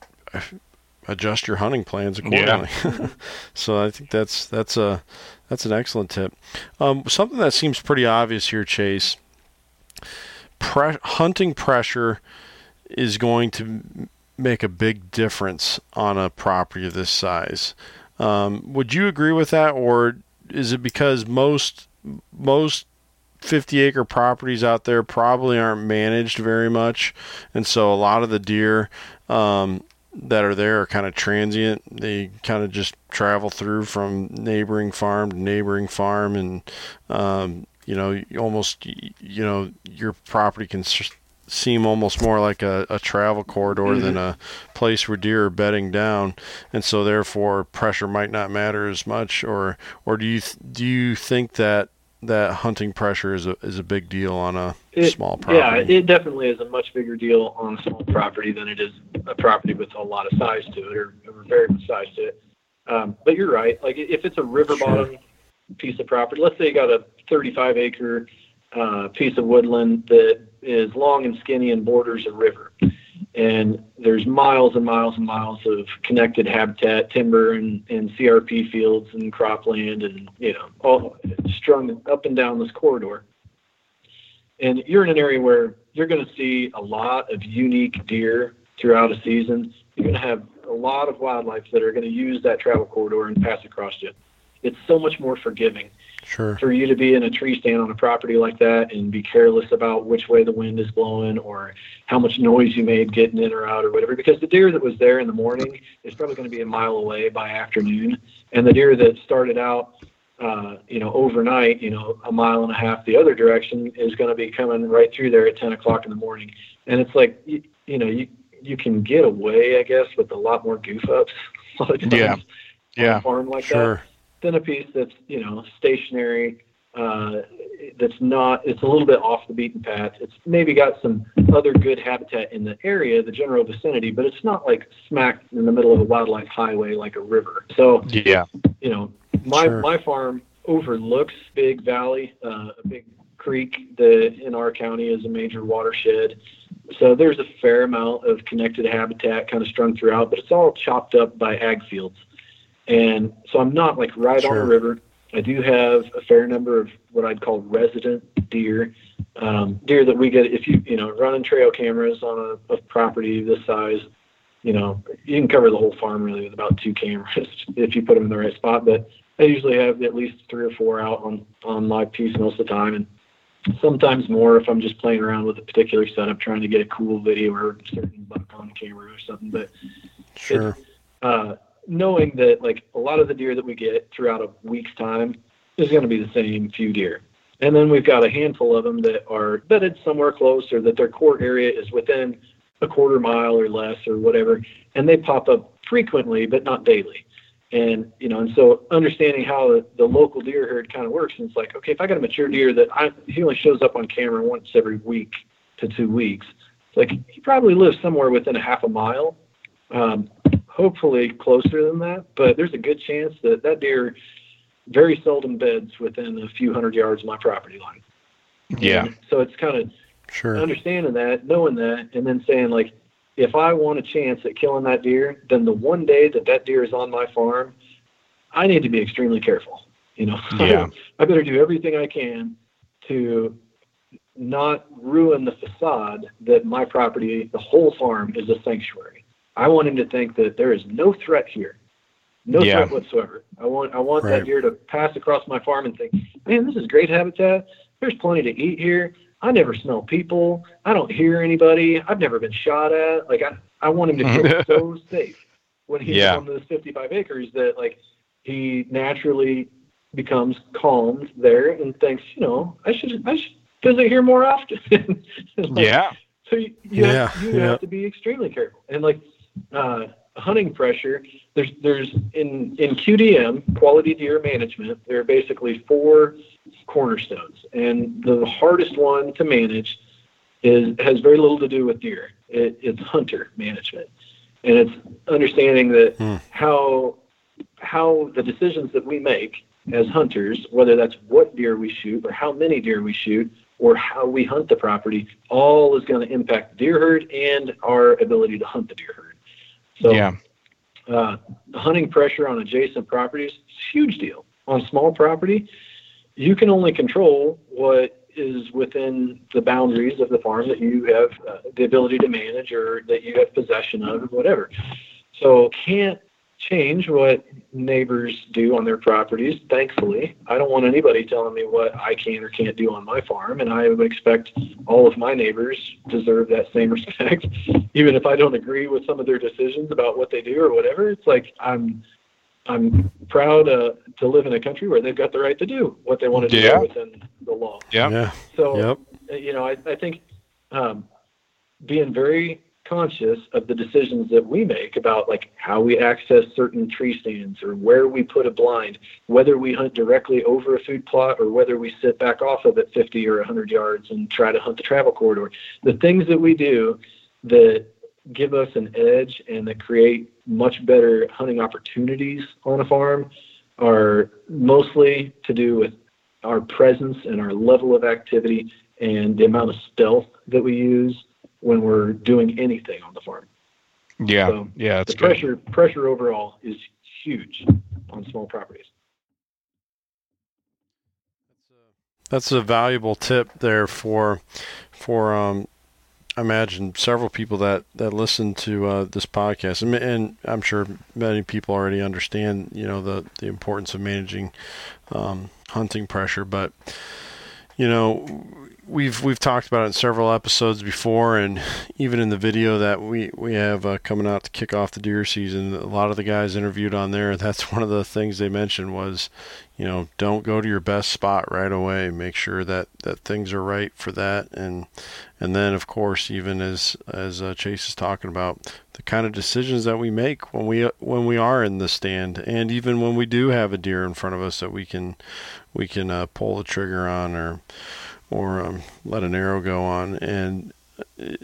adjust your hunting plans accordingly. Yeah. [laughs] so I think that's that's a That's an excellent tip. Um, something that seems pretty obvious here, Chase. Pre- hunting pressure is going to make a big difference on a property of this size. Um, would you agree with that, or is it because most most 50 acre properties out there probably aren't managed very much, and so a lot of the deer um, that are there are kind of transient. They kind of just travel through from neighboring farm to neighboring farm, and um, you know, almost you know, your property can seem almost more like a, a travel corridor mm-hmm. than a place where deer are bedding down, and so therefore pressure might not matter as much. Or or do you th- do you think that that hunting pressure is a is a big deal on a it, small property? Yeah, it definitely is a much bigger deal on a small property than it is a property with a lot of size to it or, or very much size to it. Um, but you're right. Like if it's a river bottom sure. Piece of property, let's say you got a 35 acre uh, piece of woodland that is long and skinny and borders a river. And there's miles and miles and miles of connected habitat, timber and, and CRP fields and cropland and, you know, all strung up and down this corridor. And you're in an area where you're going to see a lot of unique deer throughout a season. You're going to have a lot of wildlife that are going to use that travel corridor and pass across you. It's so much more forgiving Sure. For you to be in a tree stand on a property like that and be careless about which way the wind is blowing or how much noise you made getting in or out or whatever, because the deer that was there in the morning is probably going to be a mile away by afternoon, and the deer that started out, uh, you know, overnight, you know, a mile and a half the other direction is going to be coming right through there at 10 o'clock in the morning, and it's like, you, you know, you you can get away, I guess, with a lot more goof ups. [laughs] A lot of times yeah. Yeah. farm like sure. that than a piece that's you know stationary uh, that's not it's a little bit off the beaten path. It's maybe got some other good habitat in the area the general vicinity but it's not like smack in the middle of a wildlife highway like a river. So yeah. you know my sure. my farm overlooks big valley uh, a big creek that in our county is a major watershed. So there's a fair amount of connected habitat kind of strung throughout but it's all chopped up by ag fields and so I'm not like right sure. on the river. I do have a fair number of what I'd call resident deer, um, deer that we get if you you know running trail cameras on a, a property this size. You know, you can cover the whole farm really with about two cameras [laughs] if you put them in the right spot. But I usually have at least three or four out on on my piece most of the time, and sometimes more if I'm just playing around with a particular setup, trying to get a cool video or a certain buck on camera or something. But sure. Uh, knowing that like a lot of the deer that we get throughout a week's time is going to be the same few deer. And then we've got a handful of them that are bedded somewhere close or that their core area is within a quarter mile or less or whatever. And they pop up frequently, but not daily. And, you know, and so understanding how the, the local deer herd kind of works, and it's like, okay, if I got a mature deer that I, he only shows up on camera once every week to two weeks, it's like he probably lives somewhere within a half a mile. Um, hopefully closer than that, but there's a good chance that that deer very seldom beds within a few hundred yards of my property line. Yeah. And so it's kind of sure understanding that, knowing that, and then saying like, if I want a chance at killing that deer, then the one day that that deer is on my farm, I need to be extremely careful. You know, [laughs] yeah. I better do everything I can to not ruin the facade that my property, the whole farm, is a sanctuary. I want him to think that there is no threat here, no yeah. threat whatsoever. I want I want right. that deer to pass across my farm and think, man, this is great habitat. There's plenty to eat here. I never smell people. I don't hear anybody. I've never been shot at. Like I, I want him to feel [laughs] so safe when he's yeah. on this 55 acres that like he naturally becomes calmed there and thinks, you know, I should I should visit here more often. [laughs] like, yeah. So you, you, yeah, have, you yeah. have to be extremely careful. And like uh, hunting pressure, there's there's in in QDM quality deer management. There are basically four cornerstones, and the hardest one to manage is has very little to do with deer. It, it's hunter management, and it's understanding that hmm. how how the decisions that we make as hunters, whether that's what deer we shoot or how many deer we shoot or how we hunt the property, all is going to impact the deer herd and our ability to hunt the deer herd. So, yeah. Uh, hunting pressure on adjacent properties is a huge deal. on small property, you can only control what is within the boundaries of the farm that you have uh, the ability to manage or that you have possession of or whatever. So can't change what neighbors do on their properties. Thankfully, I don't want anybody telling me what I can or can't do on my farm, and I would expect all of my neighbors deserve that same [laughs] respect, even if I don't agree with some of their decisions about what they do or whatever. It's like I'm I'm proud uh, to live in a country where they've got the right to do what they want to Yeah. do within the law. Yeah. Yeah. So, Yep. uh, you know, I, I think um, being very conscious of the decisions that we make about like how we access certain tree stands or where we put a blind, whether we hunt directly over a food plot or whether we sit back off of it 50 or 100 yards and try to hunt the travel corridor. The things that we do that give us an edge and that create much better hunting opportunities on a farm are mostly to do with our presence and our level of activity and the amount of stealth that we use when we're doing anything on the farm. Yeah. So, yeah. That's the good. pressure pressure overall is huge on small properties. That's a valuable tip there for for um, I imagine several people that that listen to uh, this podcast, and, and I'm sure many people already understand you know the the importance of managing um, hunting pressure, but you know we've we've talked about it in several episodes before, and even in the video that we we have uh, coming out to kick off the deer season, a lot of the guys interviewed on there. [laughs] That's one of the things they mentioned was, you know, don't go to your best spot right away. Make sure that that things are right for that, and and then of course, even as as uh, Chase is talking about the kind of decisions that we make when we when we are in the stand, and even when we do have a deer in front of us that we can we can uh, pull the trigger on or or um, let an arrow go on. And uh,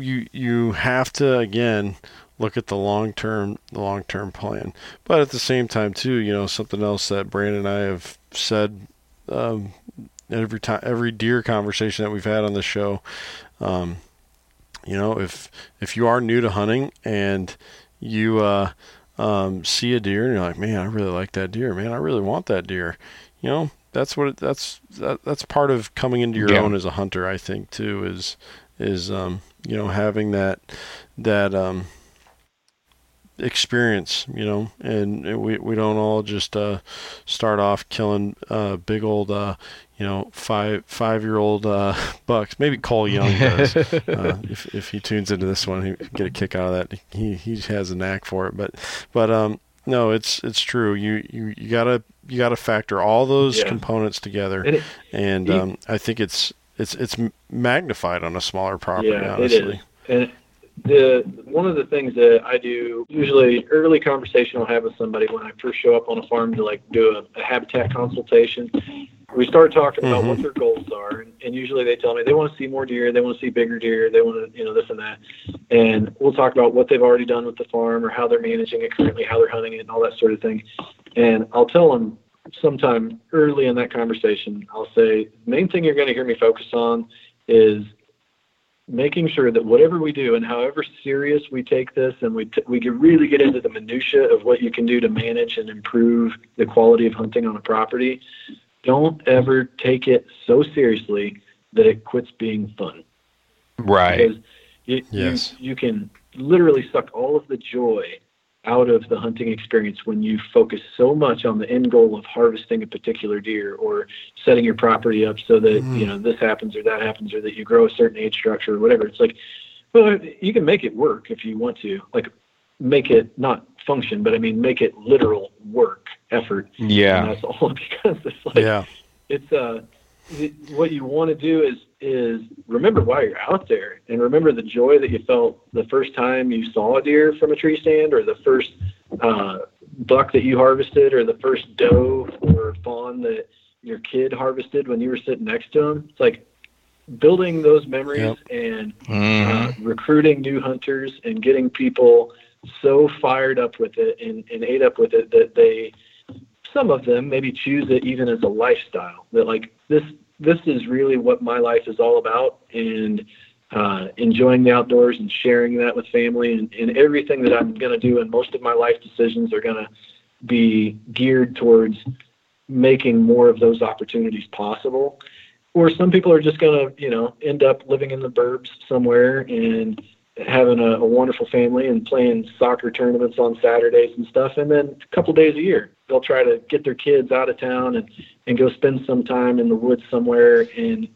you you have to again look at the long term the long term plan. But at the same time too you know something else that Brandon and I have said um, every time every deer conversation that we've had on the show um, you know if if you are new to hunting and you uh, um, see a deer and you're like man I really like that deer. Man I really want that deer. You know that's what it, that's that, that's part of coming into your Yeah. own as a hunter I think too is is um you know having that that um experience you know and we we don't all just uh start off killing uh big old uh you know five five year old uh [laughs] bucks. Maybe Cole Young does. Uh, [laughs] if if he tunes into this one he get a kick out of that. He he has a knack for it. But but um no it's it's true. You you you gotta you gotta factor all those Yeah. components together And it, and You- um, I think it's it's it's magnified on a smaller property. yeah, honestly, it is. And the one of the things that I do usually early conversation I'll have with somebody when I first show up on a farm to like do a, a habitat consultation. We start talking about what Mhm. their goals are, and, and usually they tell me they want to see more deer, they want to see bigger deer, they want to you know this and that, and we'll talk about what they've already done with the farm or how they're managing it currently, how they're hunting it, and all that sort of thing. And I'll tell them sometime early in that conversation, I'll say, the main thing you're going to hear me focus on is making sure that whatever we do and however serious we take this and we, t- we can really get into the minutia of what you can do to manage and improve the quality of hunting on a property, don't ever take it so seriously that it quits being fun Right. because Yes. you, you can literally suck all of the joy out of the hunting experience when you focus so much on the end goal of harvesting a particular deer or setting your property up so that Mm. you know this happens or that happens or that you grow a certain age structure or whatever it's like well you can make it work if you want to like make it not function but i mean make it literal work effort and Yeah. that's all [laughs] because it's like yeah, it's uh it, what you want to do is is remember why you're out there and remember the joy that you felt the first time you saw a deer from a tree stand or the first uh, buck that you harvested or the first doe or fawn that your kid harvested when you were sitting next to him it's like building those memories and Mhm. uh, recruiting new hunters and getting people so fired up with it and, and ate up with it that they some of them maybe choose it even as a lifestyle. That like this this is really what my life is all about and uh, enjoying the outdoors and sharing that with family and, and everything that i'm going to do and most of my life decisions are going to be geared towards making more of those opportunities possible. Or some people are just going to, you know, end up living in the burbs somewhere and having a, a, wonderful family and playing soccer tournaments on Saturdays and stuff. And then a couple days a year, they'll try to get their kids out of town and, and go spend some time in the woods somewhere and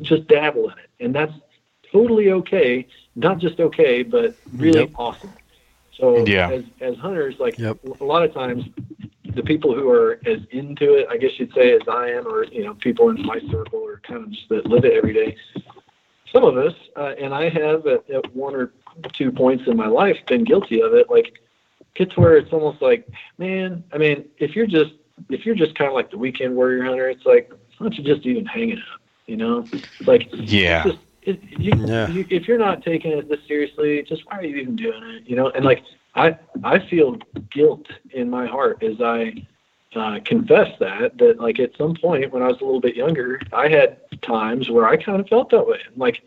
just dabble in it. And that's totally okay. Not just okay, but really yep. awesome. So yeah. as, as hunters, like yep. a lot of times the people who are as into it, I guess you'd say as I am, or, you know, people in my circle are kind of just that live it every day some of us, uh, and I have at, at one or two points in my life been guilty of it. Like, get to where it's almost like, man, I mean, if you're just if you're just kind of like the weekend warrior hunter, it's like, why don't you just even hang it up? You know, it's like, yeah. Just, it, you, yeah. You, if you're not taking it this seriously, just why are you even doing it? You know, and like I I feel guilt in my heart as I uh, confess that that like at some point when I was a little bit younger, I had times where I kind of felt that way. Like,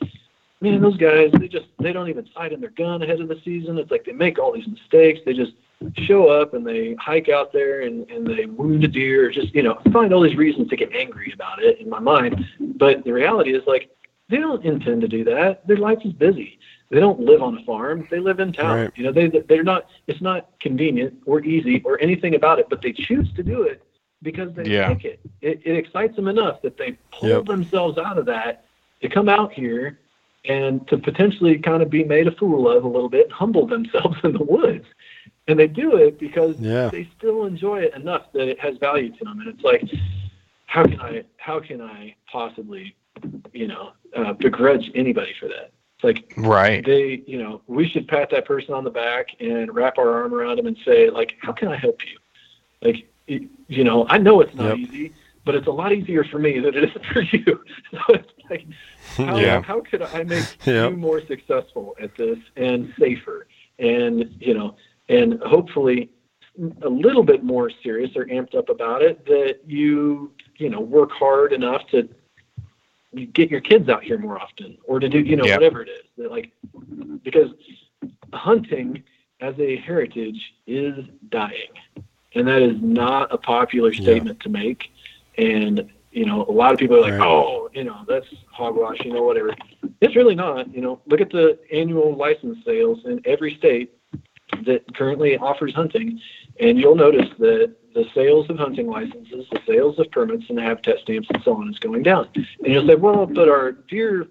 man, those guys they just they don't even sight in their gun ahead of the season. It's like they make all these mistakes. They just show up and they hike out there and, and they wound a deer or just you know find all these reasons to get angry about it in my mind. But the reality is like they don't intend to do that. Their life is busy. They don't live on a farm. They live in town. Right. You know, they they're not. It's not convenient or easy or anything about it, but they choose to do it because they yeah. like it. it. It excites them enough that they pull yep. themselves out of that to come out here and to potentially kind of be made a fool of a little bit, and humble themselves [laughs] in the woods. And they do it because yeah. they still enjoy it enough that it has value to them. And it's like, how can I, how can I possibly, you know, uh, begrudge anybody for that? It's like right. They, you know, we should pat that person on the back and wrap our arm around them and say, like, how can I help you? Like, you know, I know it's not yep. easy, but it's a lot easier for me than it is for you. [laughs] so it's like, how, hmm, yeah. how could I make [laughs] yep. you more successful at this and safer? And, you know, and hopefully a little bit more serious or amped up about it that you, you know, work hard enough to get your kids out here more often or to do you know whatever it is that like because hunting as a heritage is dying and that is not a popular statement to make and you know a lot of people are like right. oh you know that's hogwash you know whatever it's really not you know look at the annual license sales in every state that currently offers hunting and you'll notice that the sales of hunting licenses, the sales of permits and the habitat stamps and so on is going down. And you'll say, well, but our deer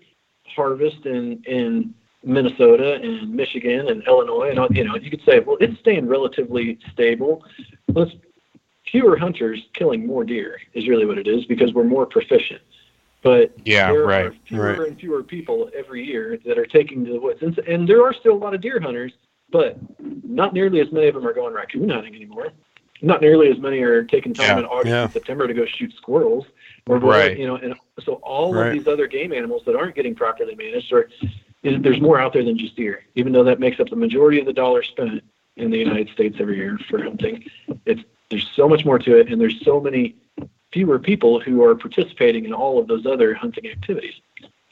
harvest in, in Minnesota and Michigan and Illinois, and you know, you could say, well, it's staying relatively stable. It's fewer hunters killing more deer is really what it is because we're more proficient. But yeah, there right, are fewer right. and fewer people every year that are taking to the woods, and, and there are still a lot of deer hunters, but not nearly as many of them are going raccoon hunting anymore not nearly as many are taking time yeah, in August yeah. and September to go shoot squirrels. Or right. you know, and so all right. of these other game animals that aren't getting properly managed are there's more out there than just deer. Even though that makes up the majority of the dollars spent in the United States every year for hunting, it's there's so much more to it, and there's so many fewer people who are participating in all of those other hunting activities.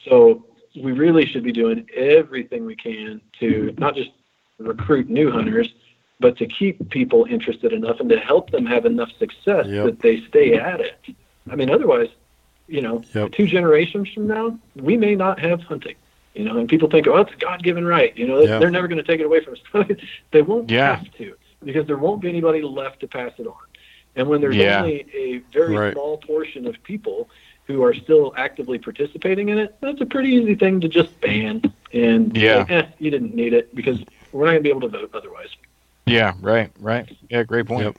So we really should be doing everything we can to not just recruit new hunters, but to keep people interested enough and to help them have enough success yep. that they stay at it. I mean, otherwise, you know, yep. two generations from now, we may not have hunting. You know, and people think, oh, it's a God-given right. You know, yep. they're never going to take it away from us. [laughs] they won't yeah. have to because there won't be anybody left to pass it on. And when there's yeah. only a very right. small portion of people who are still actively participating in it, that's a pretty easy thing to just ban. And yeah, eh, you didn't need it because we're not going to be able to vote otherwise. Yeah, right, right. Yeah, great point. Yep.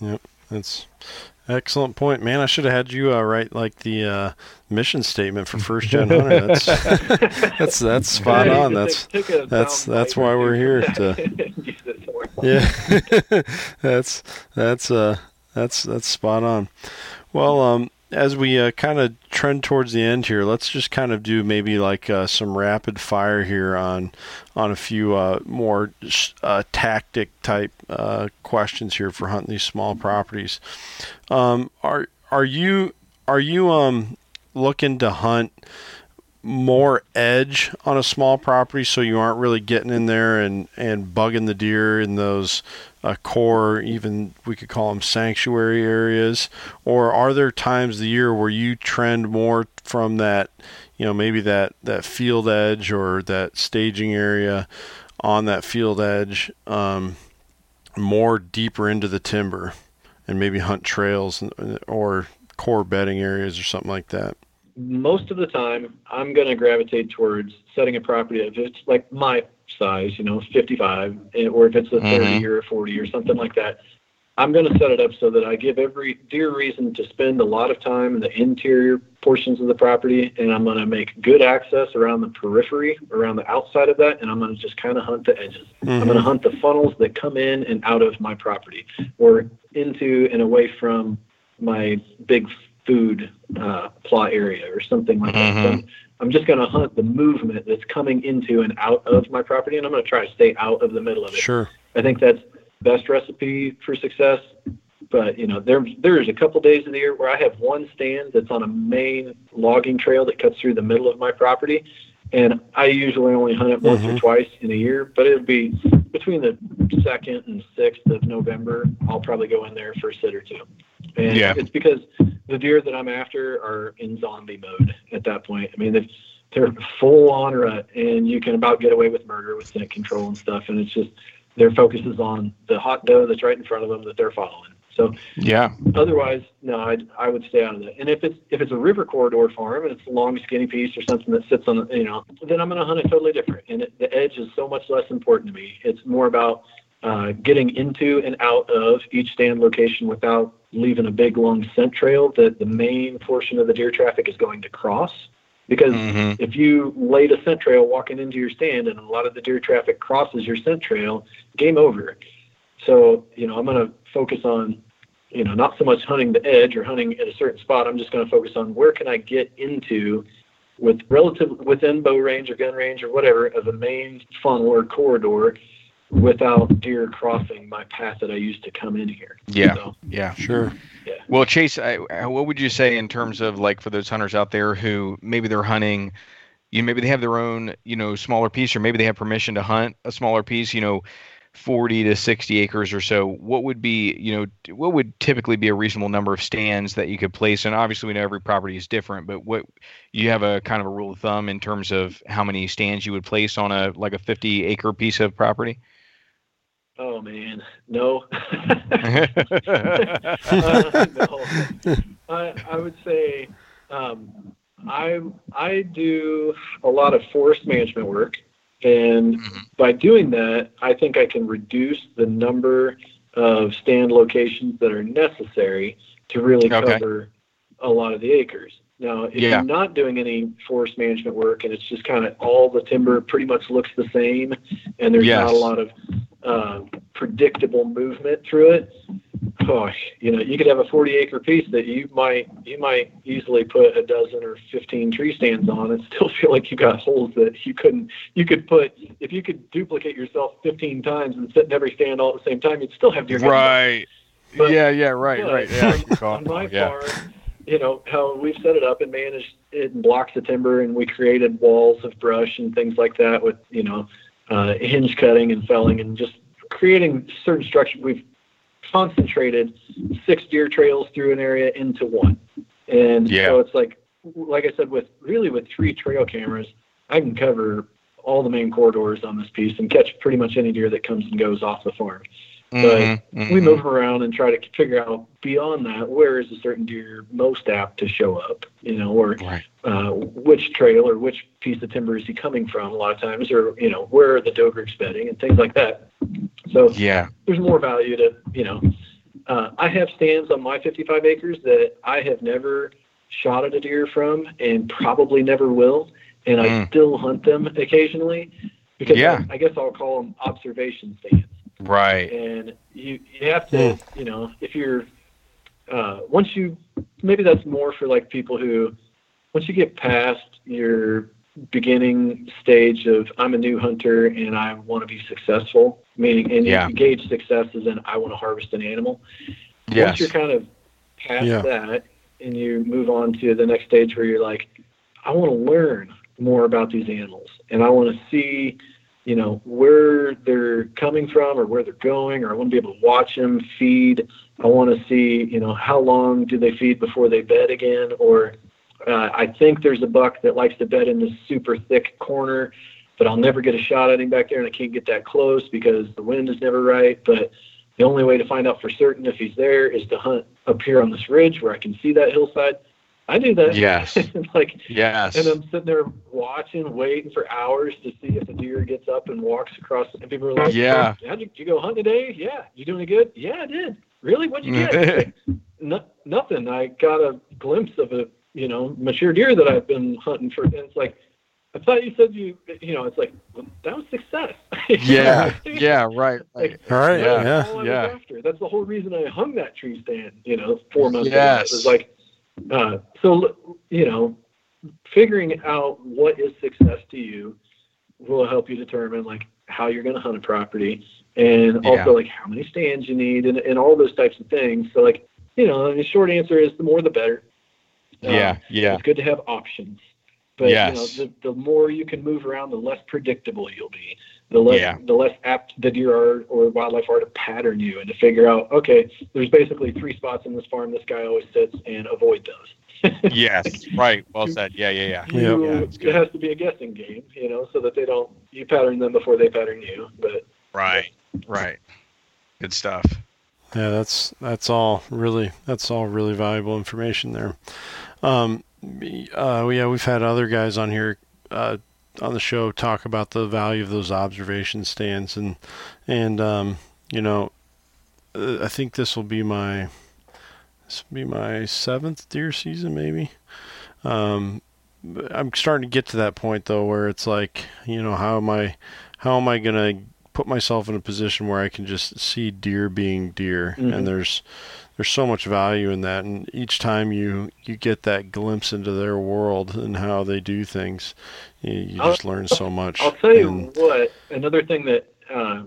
Yep. That's excellent point, man. I should have had you uh, write like the uh, mission statement for First Gen Hunter. That's [laughs] that's that's spot on. That's that's that's why we're here to. [laughs] yeah, [laughs] [laughs] that's that's uh that's that's spot on. Well, um, as we uh, kind of trend towards the end here, let's just kind of do maybe like uh, some rapid fire here on on a few uh, more uh, tactic type uh, questions here for hunting these small properties. Um, are are you are you um, looking to hunt more edge on a small property so you aren't really getting in there and, and bugging the deer in those a core, even we could call them sanctuary areas, or are there times of the year where you trend more from that, you know, maybe that that field edge or that staging area on that field edge, um, more deeper into the timber, and maybe hunt trails or core bedding areas or something like that? Most of the time, I'm going to gravitate towards setting a property if it's like my size, you know, 55, eh, or if it's a 30 mm-hmm. or a 40 or something like that. I'm going to set it up so that I give every deer reason to spend a lot of time in the interior portions of the property, and I'm going to make good access around the periphery, around the outside of that, and I'm going to just kind of hunt the edges. Mm-hmm. I'm going to hunt the funnels that come in and out of my property, or into and away from my big food uh, plot area, or something like mm-hmm. that. So I'm, I'm just going to hunt the movement that's coming into and out of my property, and I'm going to try to stay out of the middle of it. Sure. I think that's best recipe for success. But you know, there there's a couple days of the year where I have one stand that's on a main logging trail that cuts through the middle of my property, and I usually only hunt it once mm-hmm. or twice in a year. But it'll be between the second and sixth of November. I'll probably go in there for a sit or two, and yeah. it's because the deer that I'm after are in zombie mode at that point. I mean, they've they're full on rut, and you can about get away with murder with scent control and stuff. And it's just their focus is on the hot doe that's right in front of them that they're following. So yeah. Otherwise, no, I I would stay out of that. And if it's if it's a river corridor farm and it's a long skinny piece or something that sits on, the you know, then I'm going to hunt it totally different. And it, the edge is so much less important to me. It's more about uh, getting into and out of each stand location without leaving a big long scent trail that the main portion of the deer traffic is going to cross. Because mm-hmm. if you laid a scent trail walking into your stand and a lot of the deer traffic crosses your scent trail, game over. So, you know, I'm going to focus on, you know, not so much hunting the edge or hunting at a certain spot. I'm just going to focus on where can I get into with relative within bow range or gun range or whatever of the main funnel or corridor without deer crossing my path that I used to come in here. Yeah. So, yeah. Sure. Yeah. Well, Chase, I, what would you say in terms of like for those hunters out there who maybe they're hunting, you know, maybe they have their own, you know, smaller piece, or maybe they have permission to hunt a smaller piece, you know, 40 to 60 acres or so. What would be, you know, what would typically be a reasonable number of stands that you could place? And obviously, we know every property is different, but what you have a kind of a rule of thumb in terms of how many stands you would place on a like a 50 acre piece of property? Oh man, no. [laughs] [laughs] uh, no. I, I would say um, I I do a lot of forest management work, and mm-hmm. by doing that, I think I can reduce the number of stand locations that are necessary to really okay. cover a lot of the acres. Now, if yeah. you're not doing any forest management work and it's just kind of all the timber pretty much looks the same and there's yes. not a lot of uh, predictable movement through it, oh, you know, you could have a 40 acre piece that you might you might easily put a dozen or 15 tree stands on and [laughs] still feel like you got holes that you couldn't you could put if you could duplicate yourself 15 times and sit in every stand all at the same time, you'd still have your right. But, yeah, yeah, right, right. Yeah, [laughs] on my yeah. You know how we've set it up and managed it in blocks of timber, and we created walls of brush and things like that with you know uh, hinge cutting and felling and just creating certain structure. We've concentrated six deer trails through an area into one, and yeah. so it's like like I said with really with three trail cameras, I can cover all the main corridors on this piece and catch pretty much any deer that comes and goes off the farm. But mm-hmm, mm-hmm. we move around and try to figure out beyond that where is a certain deer most apt to show up, you know, or right. uh, which trail or which piece of timber is he coming from a lot of times, or you know where are the doe groups bedding and things like that. So yeah, there's more value to you know. Uh, I have stands on my 55 acres that I have never shot at a deer from and probably never will, and mm. I still hunt them occasionally because yeah. I, I guess I'll call them observation stands Right. And you you have to, mm. you know, if you're uh, once you maybe that's more for like people who once you get past your beginning stage of I'm a new hunter and I want to be successful, meaning and yeah. you gauge success as in I want to harvest an animal. Yes. Once you're kind of past yeah. that and you move on to the next stage where you're like, I want to learn more about these animals and I want to see you know, where they're coming from or where they're going, or I want to be able to watch them feed. I want to see, you know, how long do they feed before they bed again, or uh, I think there's a buck that likes to bed in this super thick corner, but I'll never get a shot at him back there, and I can't get that close because the wind is never right. But the only way to find out for certain if he's there is to hunt up here on this ridge where I can see that hillside. I do that. Yes. [laughs] like yes. And I'm sitting there watching, waiting for hours to see if the deer gets up and walks across. And people are like, "Yeah, oh, did you, did you go hunt today? Yeah, you doing it good? Yeah, I did. Really? What'd you get? [laughs] like, no, nothing. I got a glimpse of a you know mature deer that I've been hunting for. And it's like, I thought you said you you know. It's like well, that was success. [laughs] yeah. yeah. Right. Like, All right. Yeah. Yeah. Yeah. After. That's the whole reason I hung that tree stand. You know, four months Yes. ago. It was like uh, so, you know, figuring out what is success to you will help you determine like how you're going to hunt a property and Yeah. also like how many stands you need and, and all those types of things. So like, you know, the short answer is the more the better. Um, Yeah. Yeah. It's good to have options. But Yes. you know, the, the more you can move around, the less predictable you'll be. The less Yeah. the less apt the deer are or wildlife are to pattern you and to figure out, okay, there's basically three spots in this farm this guy always sits and avoid those. [laughs] Yes. Right. Well said. Yeah. Yeah. Yeah. You, Yeah, it's it has to be a guessing game, you know, so that they don't you pattern them before they pattern you. But Right. Right. Good stuff. Yeah, that's that's all really that's all really valuable information there. Um, uh, yeah, we've had other guys on here uh, on the show talk about the value of those observation stands, and and um, you know, uh, I think this will be my this will be my seventh deer season, maybe. Um, I'm starting to get to that point though, where it's like, you know, how am I, how am I gonna put myself in a position where I can just see deer being deer, Mhm. and there's there's so much value in that, and each time you you get that glimpse into their world and how they do things, you, you I'll- just learn so much. I'll tell you And- what, another thing that uh,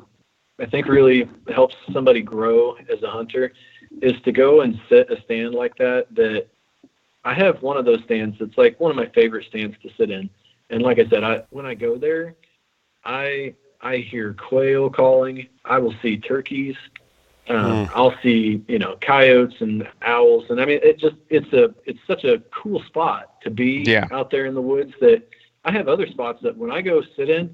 I think really helps somebody grow as a hunter is to go and sit a stand like that. That I have one of those stands that's like one of my favorite stands to sit in. And like I said, I when I go there, I I hear quail calling. I will see turkeys. Um, Mm. I'll see you know coyotes and owls, and I mean it just it's a it's such a cool spot to be Yeah. out there in the woods that I have other spots that when I go sit in,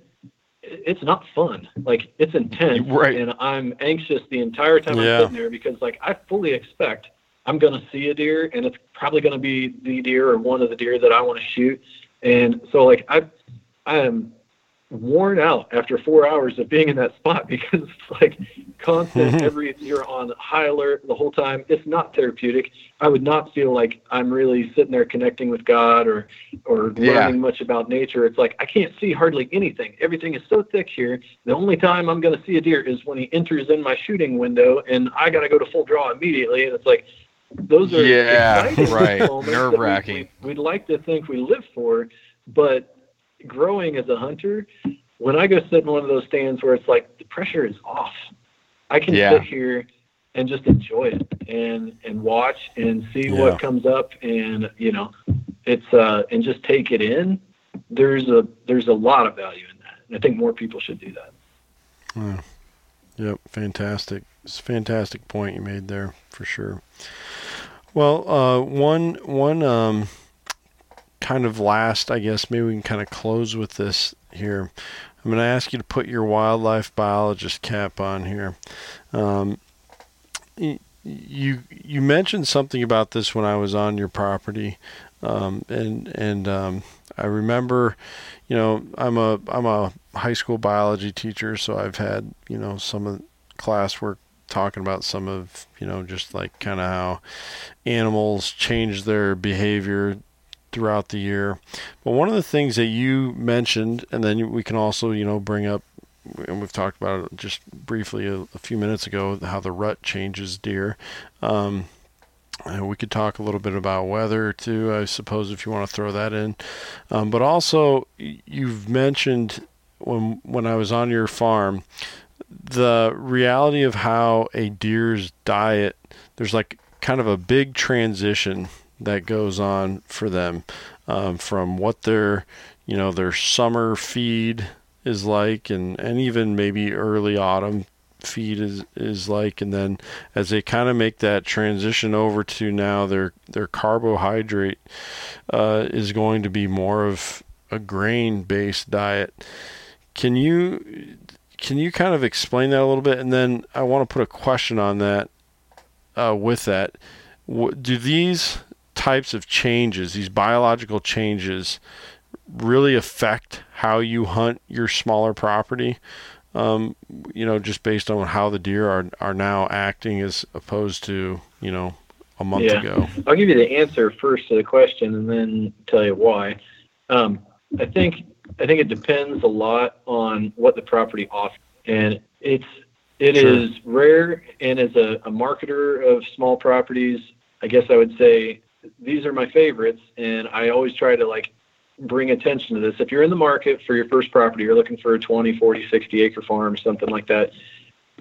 it's not fun. Like it's intense, Right. and I'm anxious the entire time Yeah. I'm sitting there because like I fully expect I'm gonna see a deer, and it's probably gonna be the deer or one of the deer that I want to shoot. And so like I I am worn out after four hours of being in that spot [laughs] because it's like constant [laughs] every you're on high alert the whole time it's not therapeutic i would not feel like i'm really sitting there connecting with god or or Yeah. learning much about nature it's like i can't see hardly anything everything is so thick here the only time i'm going to see a deer is when he enters in my shooting window and i got to go to full draw immediately and it's like those are Yeah, right. that we- Nerve-wracking. we- we'd like to think we live for but growing as a hunter, when I go sit in one of those stands where it's like the pressure is off, I can Yeah. sit here and just enjoy it and and watch and see Yeah. what comes up and you know it's uh and just take it in. There's a there's a lot of value in that. And I think more people should do that. Yeah. Yep, fantastic. It's a fantastic point you made there for sure. Well, uh, one one um, kind of last, I guess maybe we can kind of close with this here. I'm going to ask you to put your wildlife biologist cap on here. Um, you you mentioned something about this when I was on your property, um, and and um, I remember, you know, I'm a I'm a high school biology teacher, so I've had you know some of classwork talking about some of you know just like kind of how animals change their behavior throughout the year. But one of the things that you mentioned, and then we can also you know bring up, and we've talked about it just briefly a, a few minutes ago, how the rut changes deer. Um, and we could talk a little bit about weather too, I suppose, if you want to throw that in. Um, but also, you've mentioned when when I was on your farm, the reality of how a deer's diet. There's like kind of a big transition that goes on for them um, from what their you know their summer feed is like, and and even maybe early autumn feed is is like, and then as they kind of make that transition over to now their their carbohydrate uh, is going to be more of a grain based diet. Can you can you kind of explain that a little bit? And then I want to put a question on that. Uh, with that, do these types of changes, these biological changes, really affect how you hunt your smaller property? Um, you know, just based on how the deer are are now acting as opposed to you know a month yeah. ago. I'll give you the answer first to the question, and then tell you why. Um, I think I think it depends a lot on what the property offers, and it's it sure. is rare. And as a, a marketer of small properties, I guess I would say these are my favorites, and I always try to like bring attention to this. If you're in the market for your first property, you're looking for a 20, 40, 60 acre farm something like that,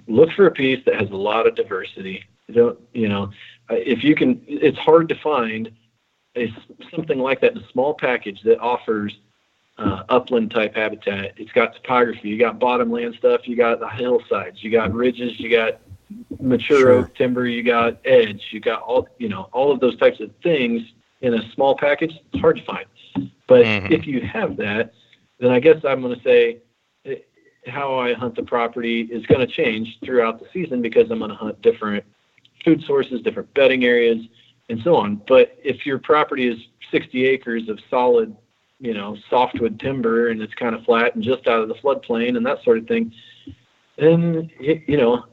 look for a piece that has a lot of diversity. You don't, you know, if you can, it's hard to find a, something like that in a small package that offers uh, upland type habitat. It's got topography. You got bottomland stuff. You got the hillsides. You got ridges. You got mature sure. oak timber. You got edge. You got all you know all of those types of things in a small package. It's hard to find. But mm-hmm. if you have that, then I guess I'm going to say eh, how I hunt the property is going to change throughout the season because I'm going to hunt different food sources, different bedding areas, and so on. But if your property is 60 acres of solid you know, softwood timber and it's kind of flat and just out of the floodplain and that sort of thing, then, you know,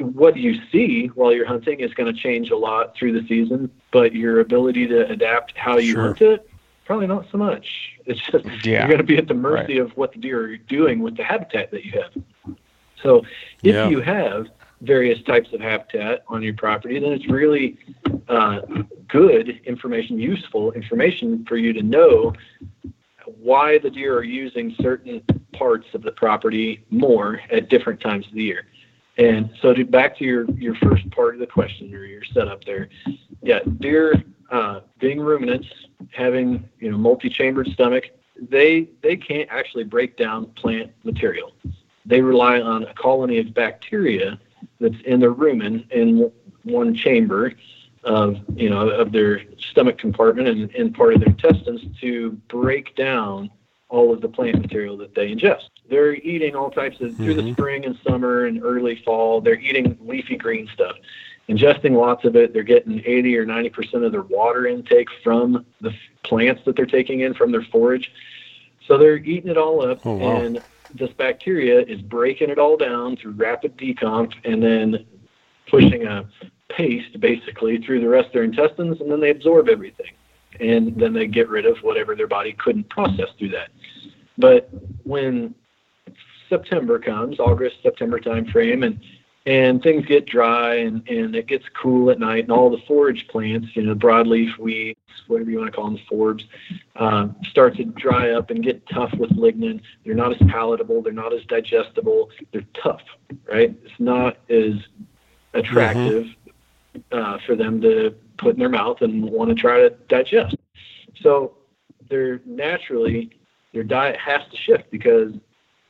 what you see while you're hunting is going to change a lot through the season, but your ability to adapt how you sure. hunt it, probably not so much. It's just yeah. you're going to be at the mercy right. of what the deer are doing with the habitat that you have. So if yeah. you have various types of habitat on your property, then it's really uh, good information, useful information for you to know why the deer are using certain parts of the property more at different times of the year. And so to back to your, your first part of the question or your setup there, yeah, deer uh, being ruminants, having you know multi-chambered stomach, they they can't actually break down plant material. They rely on a colony of bacteria that's in the rumen in one chamber of you know of their stomach compartment and, and part of their intestines to break down all of the plant material that they ingest. They're eating all types of through mm-hmm. the spring and summer and early fall. They're eating leafy green stuff, ingesting lots of it. They're getting 80 or 90 percent of their water intake from the plants that they're taking in from their forage. So they're eating it all up, oh, wow. and this bacteria is breaking it all down through rapid decomp and then pushing a paste basically through the rest of their intestines and then they absorb everything and then they get rid of whatever their body couldn't process through that but when september comes august september time frame and and things get dry and, and it gets cool at night and all the forage plants, you know, broadleaf weeds, whatever you want to call them, forbs, um, start to dry up and get tough with lignin. They're not as palatable. They're not as digestible. They're tough, right? It's not as attractive mm-hmm. uh, for them to put in their mouth and want to try to digest. So they're naturally, their diet has to shift because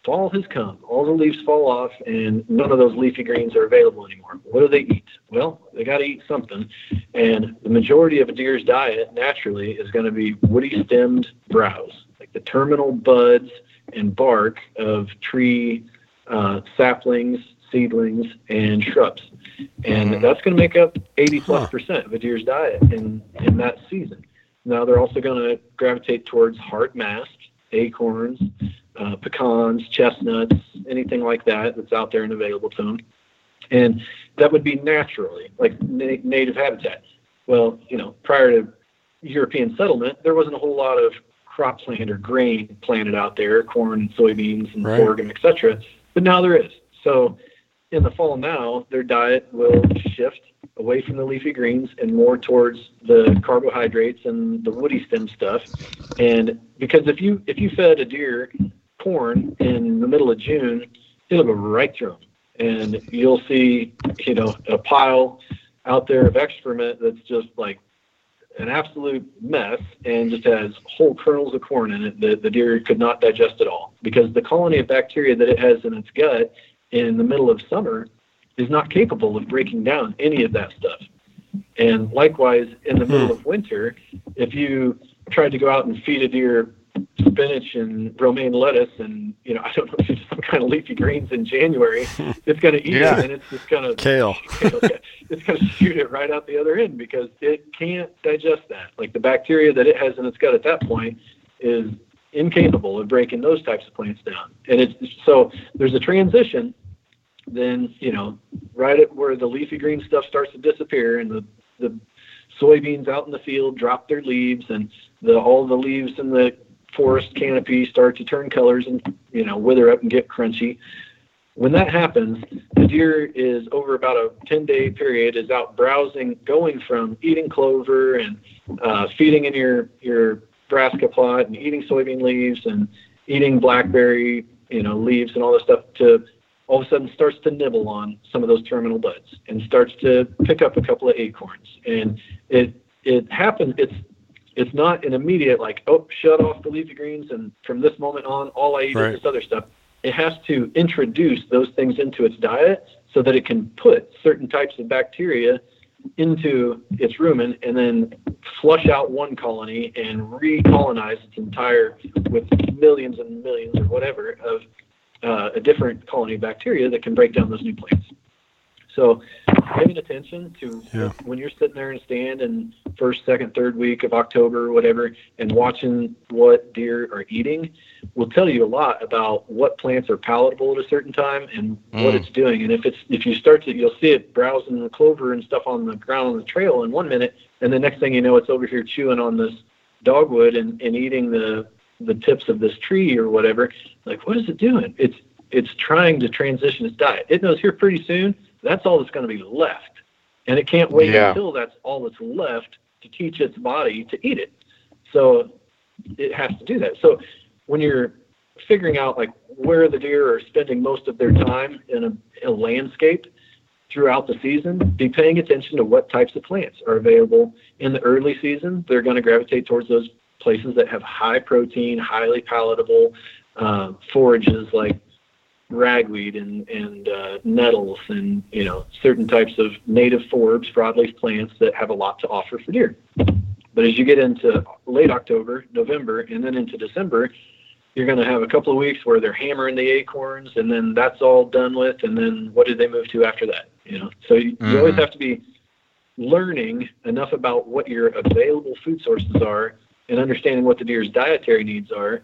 fall has come. All the leaves fall off, and none of those leafy greens are available anymore. What do they eat? Well, they got to eat something. And the majority of a deer's diet, naturally, is going to be woody stemmed browse, like the terminal buds and bark of tree uh, saplings, seedlings, and shrubs. And mm-hmm. that's going to make up 80 plus huh. percent of a deer's diet in, in that season. Now, they're also going to gravitate towards hard mast, acorns, uh, pecans, chestnuts, anything like that that's out there and available to them. And that would be naturally like na- native habitat. Well, you know, prior to European settlement, there wasn't a whole lot of cropland or grain planted out there, corn, and soybeans, and right. sorghum, etc. But now there is. So in the fall now, their diet will shift away from the leafy greens and more towards the carbohydrates and the woody stem stuff. And because if you if you fed a deer corn in the middle of June, it'll go right through them, and you'll see you know a pile out there of excrement that's just like an absolute mess and just has whole kernels of corn in it that the deer could not digest at all because the colony of bacteria that it has in its gut in the middle of summer is not capable of breaking down any of that stuff. And likewise, in the middle hmm. of winter, if you tried to go out and feed a deer spinach and romaine lettuce and you know [laughs] I don't know if it's some kind of leafy greens in January, [laughs] it's going to eat Yeah. it and it's just going [laughs] to Kale. it's going to shoot it right out the other end because it can't digest that. Like the bacteria that it has in its gut at that point is incapable of breaking those types of plants down. And it's so there's a transition. Then you know, right at where the leafy green stuff starts to disappear and the the soybeans out in the field drop their leaves and the all the leaves in the forest canopy start to turn colors and you know wither up and get crunchy. When that happens, the deer is over about a 10 day period is out browsing, going from eating clover and uh, feeding in your, your brassica plot and eating soybean leaves and eating blackberry, you know, leaves and all this stuff to all of a sudden starts to nibble on some of those terminal buds and starts to pick up a couple of acorns. And it, it happens, it's, it's not an immediate like, oh, shut off the leafy greens and from this moment on, all I eat Right. is this other stuff it has to introduce those things into its diet so that it can put certain types of bacteria into its rumen and then flush out one colony and recolonize its entire with millions and millions or whatever of uh, a different colony of bacteria that can break down those new plants. So paying attention to Yeah. when you're sitting there in a stand in first, second, third week of October or whatever, and watching what deer are eating will tell you a lot about what plants are palatable at a certain time and what Mm. it's doing. And if it's if you start to you'll see it browsing the clover and stuff on the ground on the trail in one minute, and the next thing you know it's over here chewing on this dogwood and, and eating the the tips of this tree or whatever. Like what is it doing? It's it's trying to transition its diet. It knows here pretty soon that's all that's going to be left. And it can't wait Yeah. until that's all that's left to teach its body to eat it. So it has to do that. So when you're figuring out like where the deer are spending most of their time in a, a landscape throughout the season, be paying attention to what types of plants are available in the early season. They're going to gravitate towards those places that have high protein, highly palatable uh, forages like ragweed and, and uh, nettles and you know certain types of native forbs, broadleaf plants that have a lot to offer for deer. But as you get into late October, November, and then into December, you're going to have a couple of weeks where they're hammering the acorns, and then that's all done with. And then what do they move to after that? You know, so you, you always Mhm. have to be learning enough about what your available food sources are and understanding what the deer's dietary needs are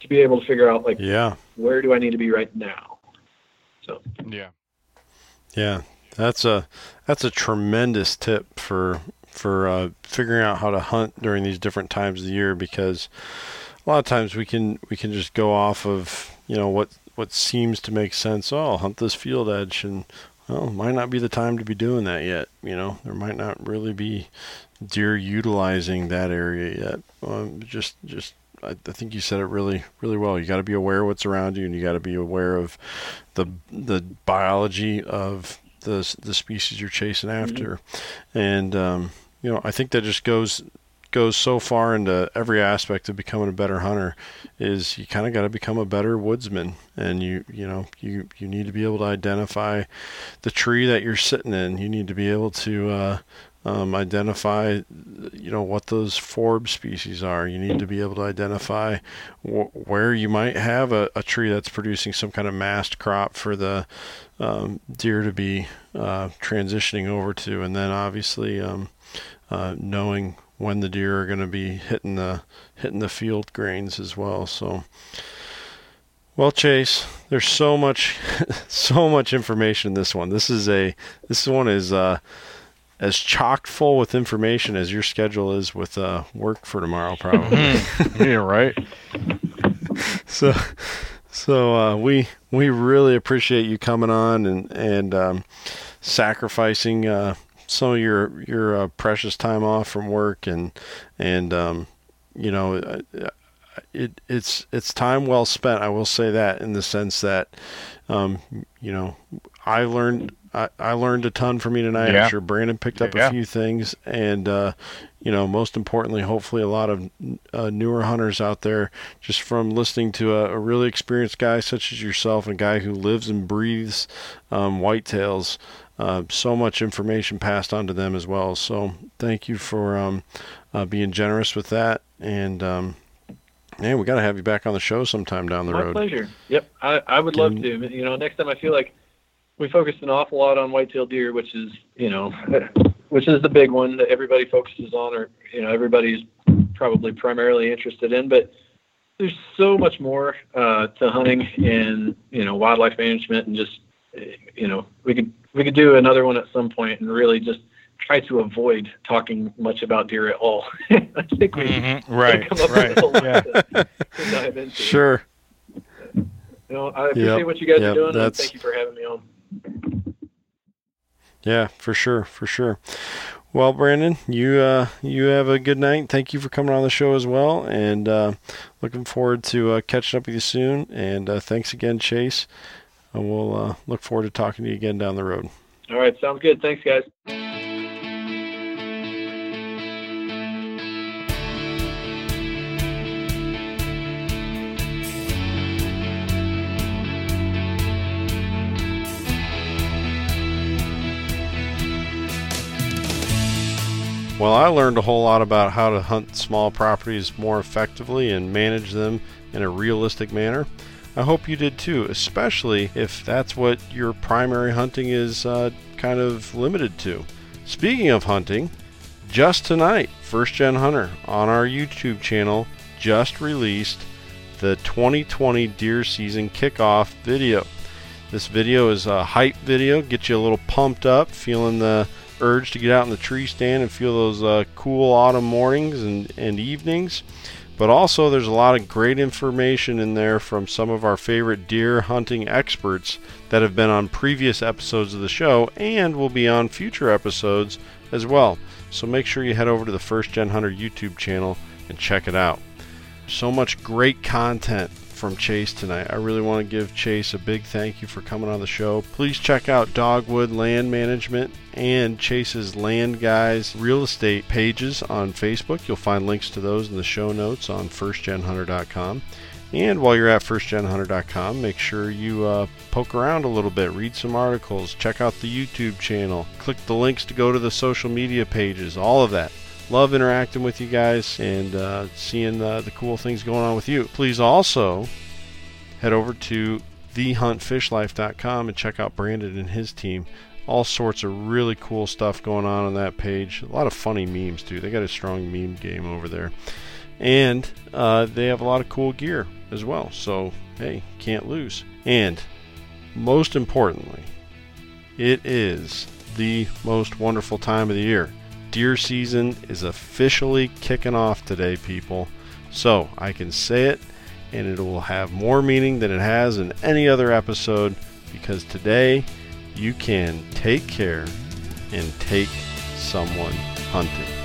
to be able to figure out like Yeah. where do I need to be right now. So Yeah. Yeah, that's a that's a tremendous tip for for uh, figuring out how to hunt during these different times of the year because a lot of times we can we can just go off of you know what what seems to make sense. Oh, I'll hunt this field edge, and well, might not be the time to be doing that yet. You know, there might not really be deer utilizing that area yet. Um, just just I, I think you said it really really well. You got to be aware of what's around you, and you got to be aware of the the biology of the the species you're chasing after, and um, you know I think that just goes goes so far into every aspect of becoming a better hunter is you kind of got to become a better woodsman and you you know you you need to be able to identify the tree that you're sitting in you need to be able to uh, um, identify you know what those forb species are. You need to be able to identify wh- where you might have a, a tree that's producing some kind of mast crop for the um, deer to be uh, transitioning over to. And then obviously um, uh, knowing when the deer are going to be hitting the hitting the field grains as well. So well chase there's so much [laughs] so much information in this one. This is a this one is uh as chock full with information as your schedule is with uh, work for tomorrow, probably. [laughs] yeah, right. [laughs] so, so uh, we we really appreciate you coming on and and um, sacrificing uh, some of your your uh, precious time off from work and and um, you know uh, it it's it's time well spent. I will say that in the sense that um, you know I learned I, I learned a ton from you tonight. Yeah. I'm sure Brandon picked up Yeah. a few things, and uh, you know, most importantly, hopefully, a lot of uh, newer hunters out there just from listening to a, a really experienced guy such as yourself, and a guy who lives and breathes um, whitetails. Uh, so much information passed on to them as well. So thank you for um, uh, being generous with that, and um, man, we got to have you back on the show sometime down the My road. pleasure. Yep, I, I would love to. You know, next time I feel like we focused an awful lot on whitetail deer, which is you know, [laughs] which is the big one that everybody focuses on, or you know, everybody's probably primarily interested in. But there's so much more uh, to hunting and you know wildlife management, and just you know, we could we could do another one at some point and really just try to avoid talking much about deer at all. [laughs] I think we Mhm. Right. come up Right. with a lot Yeah. to, to dive into. Sure. You know, I appreciate Yep, what you guys yep, are doing, and that's- thank you for having me on. Yeah, for sure, for sure. Well, Brandon, you uh, you have a good night. Thank you for coming on the show as well, and uh, looking forward to uh, catching up with you soon. And uh, thanks again, Chase. And we'll uh, look forward to talking to you again down the road. All right, sounds good. Thanks, guys. Well, I learned a whole lot about how to hunt small properties more effectively and manage them in a realistic manner. I hope you did too, especially if that's what your primary hunting is uh, kind of limited to. Speaking of hunting, just tonight, First Gen Hunter on our YouTube channel just released the 2020 deer season kickoff video. This video is a hype video, get you a little pumped up, feeling the urge to get out in the tree stand and feel those uh, cool autumn mornings and, and evenings. But also, there's a lot of great information in there from some of our favorite deer hunting experts that have been on previous episodes of the show and will be on future episodes as well. So make sure you head over to the First Gen Hunter YouTube channel and check it out. So much great content from Chase tonight. I really want to give Chase a big thank you for coming on the show. Please check out Dogwood Land Management and Chase's Land Guys real estate pages on Facebook. You'll find links to those in the show notes on firstgenhunter.com. And while you're at firstgenhunter.com, make sure you uh, poke around a little bit, read some articles, check out the YouTube channel, click the links to go to the social media pages, all of that love interacting with you guys and uh, seeing uh, the cool things going on with you. Please also head over to thehuntfishlife.com and check out Brandon and his team. All sorts of really cool stuff going on on that page. A lot of funny memes too. They got a strong meme game over there, and uh, they have a lot of cool gear as well. So hey, can't lose. And most importantly, it is the most wonderful time of the year deer season is officially kicking off today, people. So I can say it, and it will have more meaning than it has in any other episode because today you can take care and take someone hunting.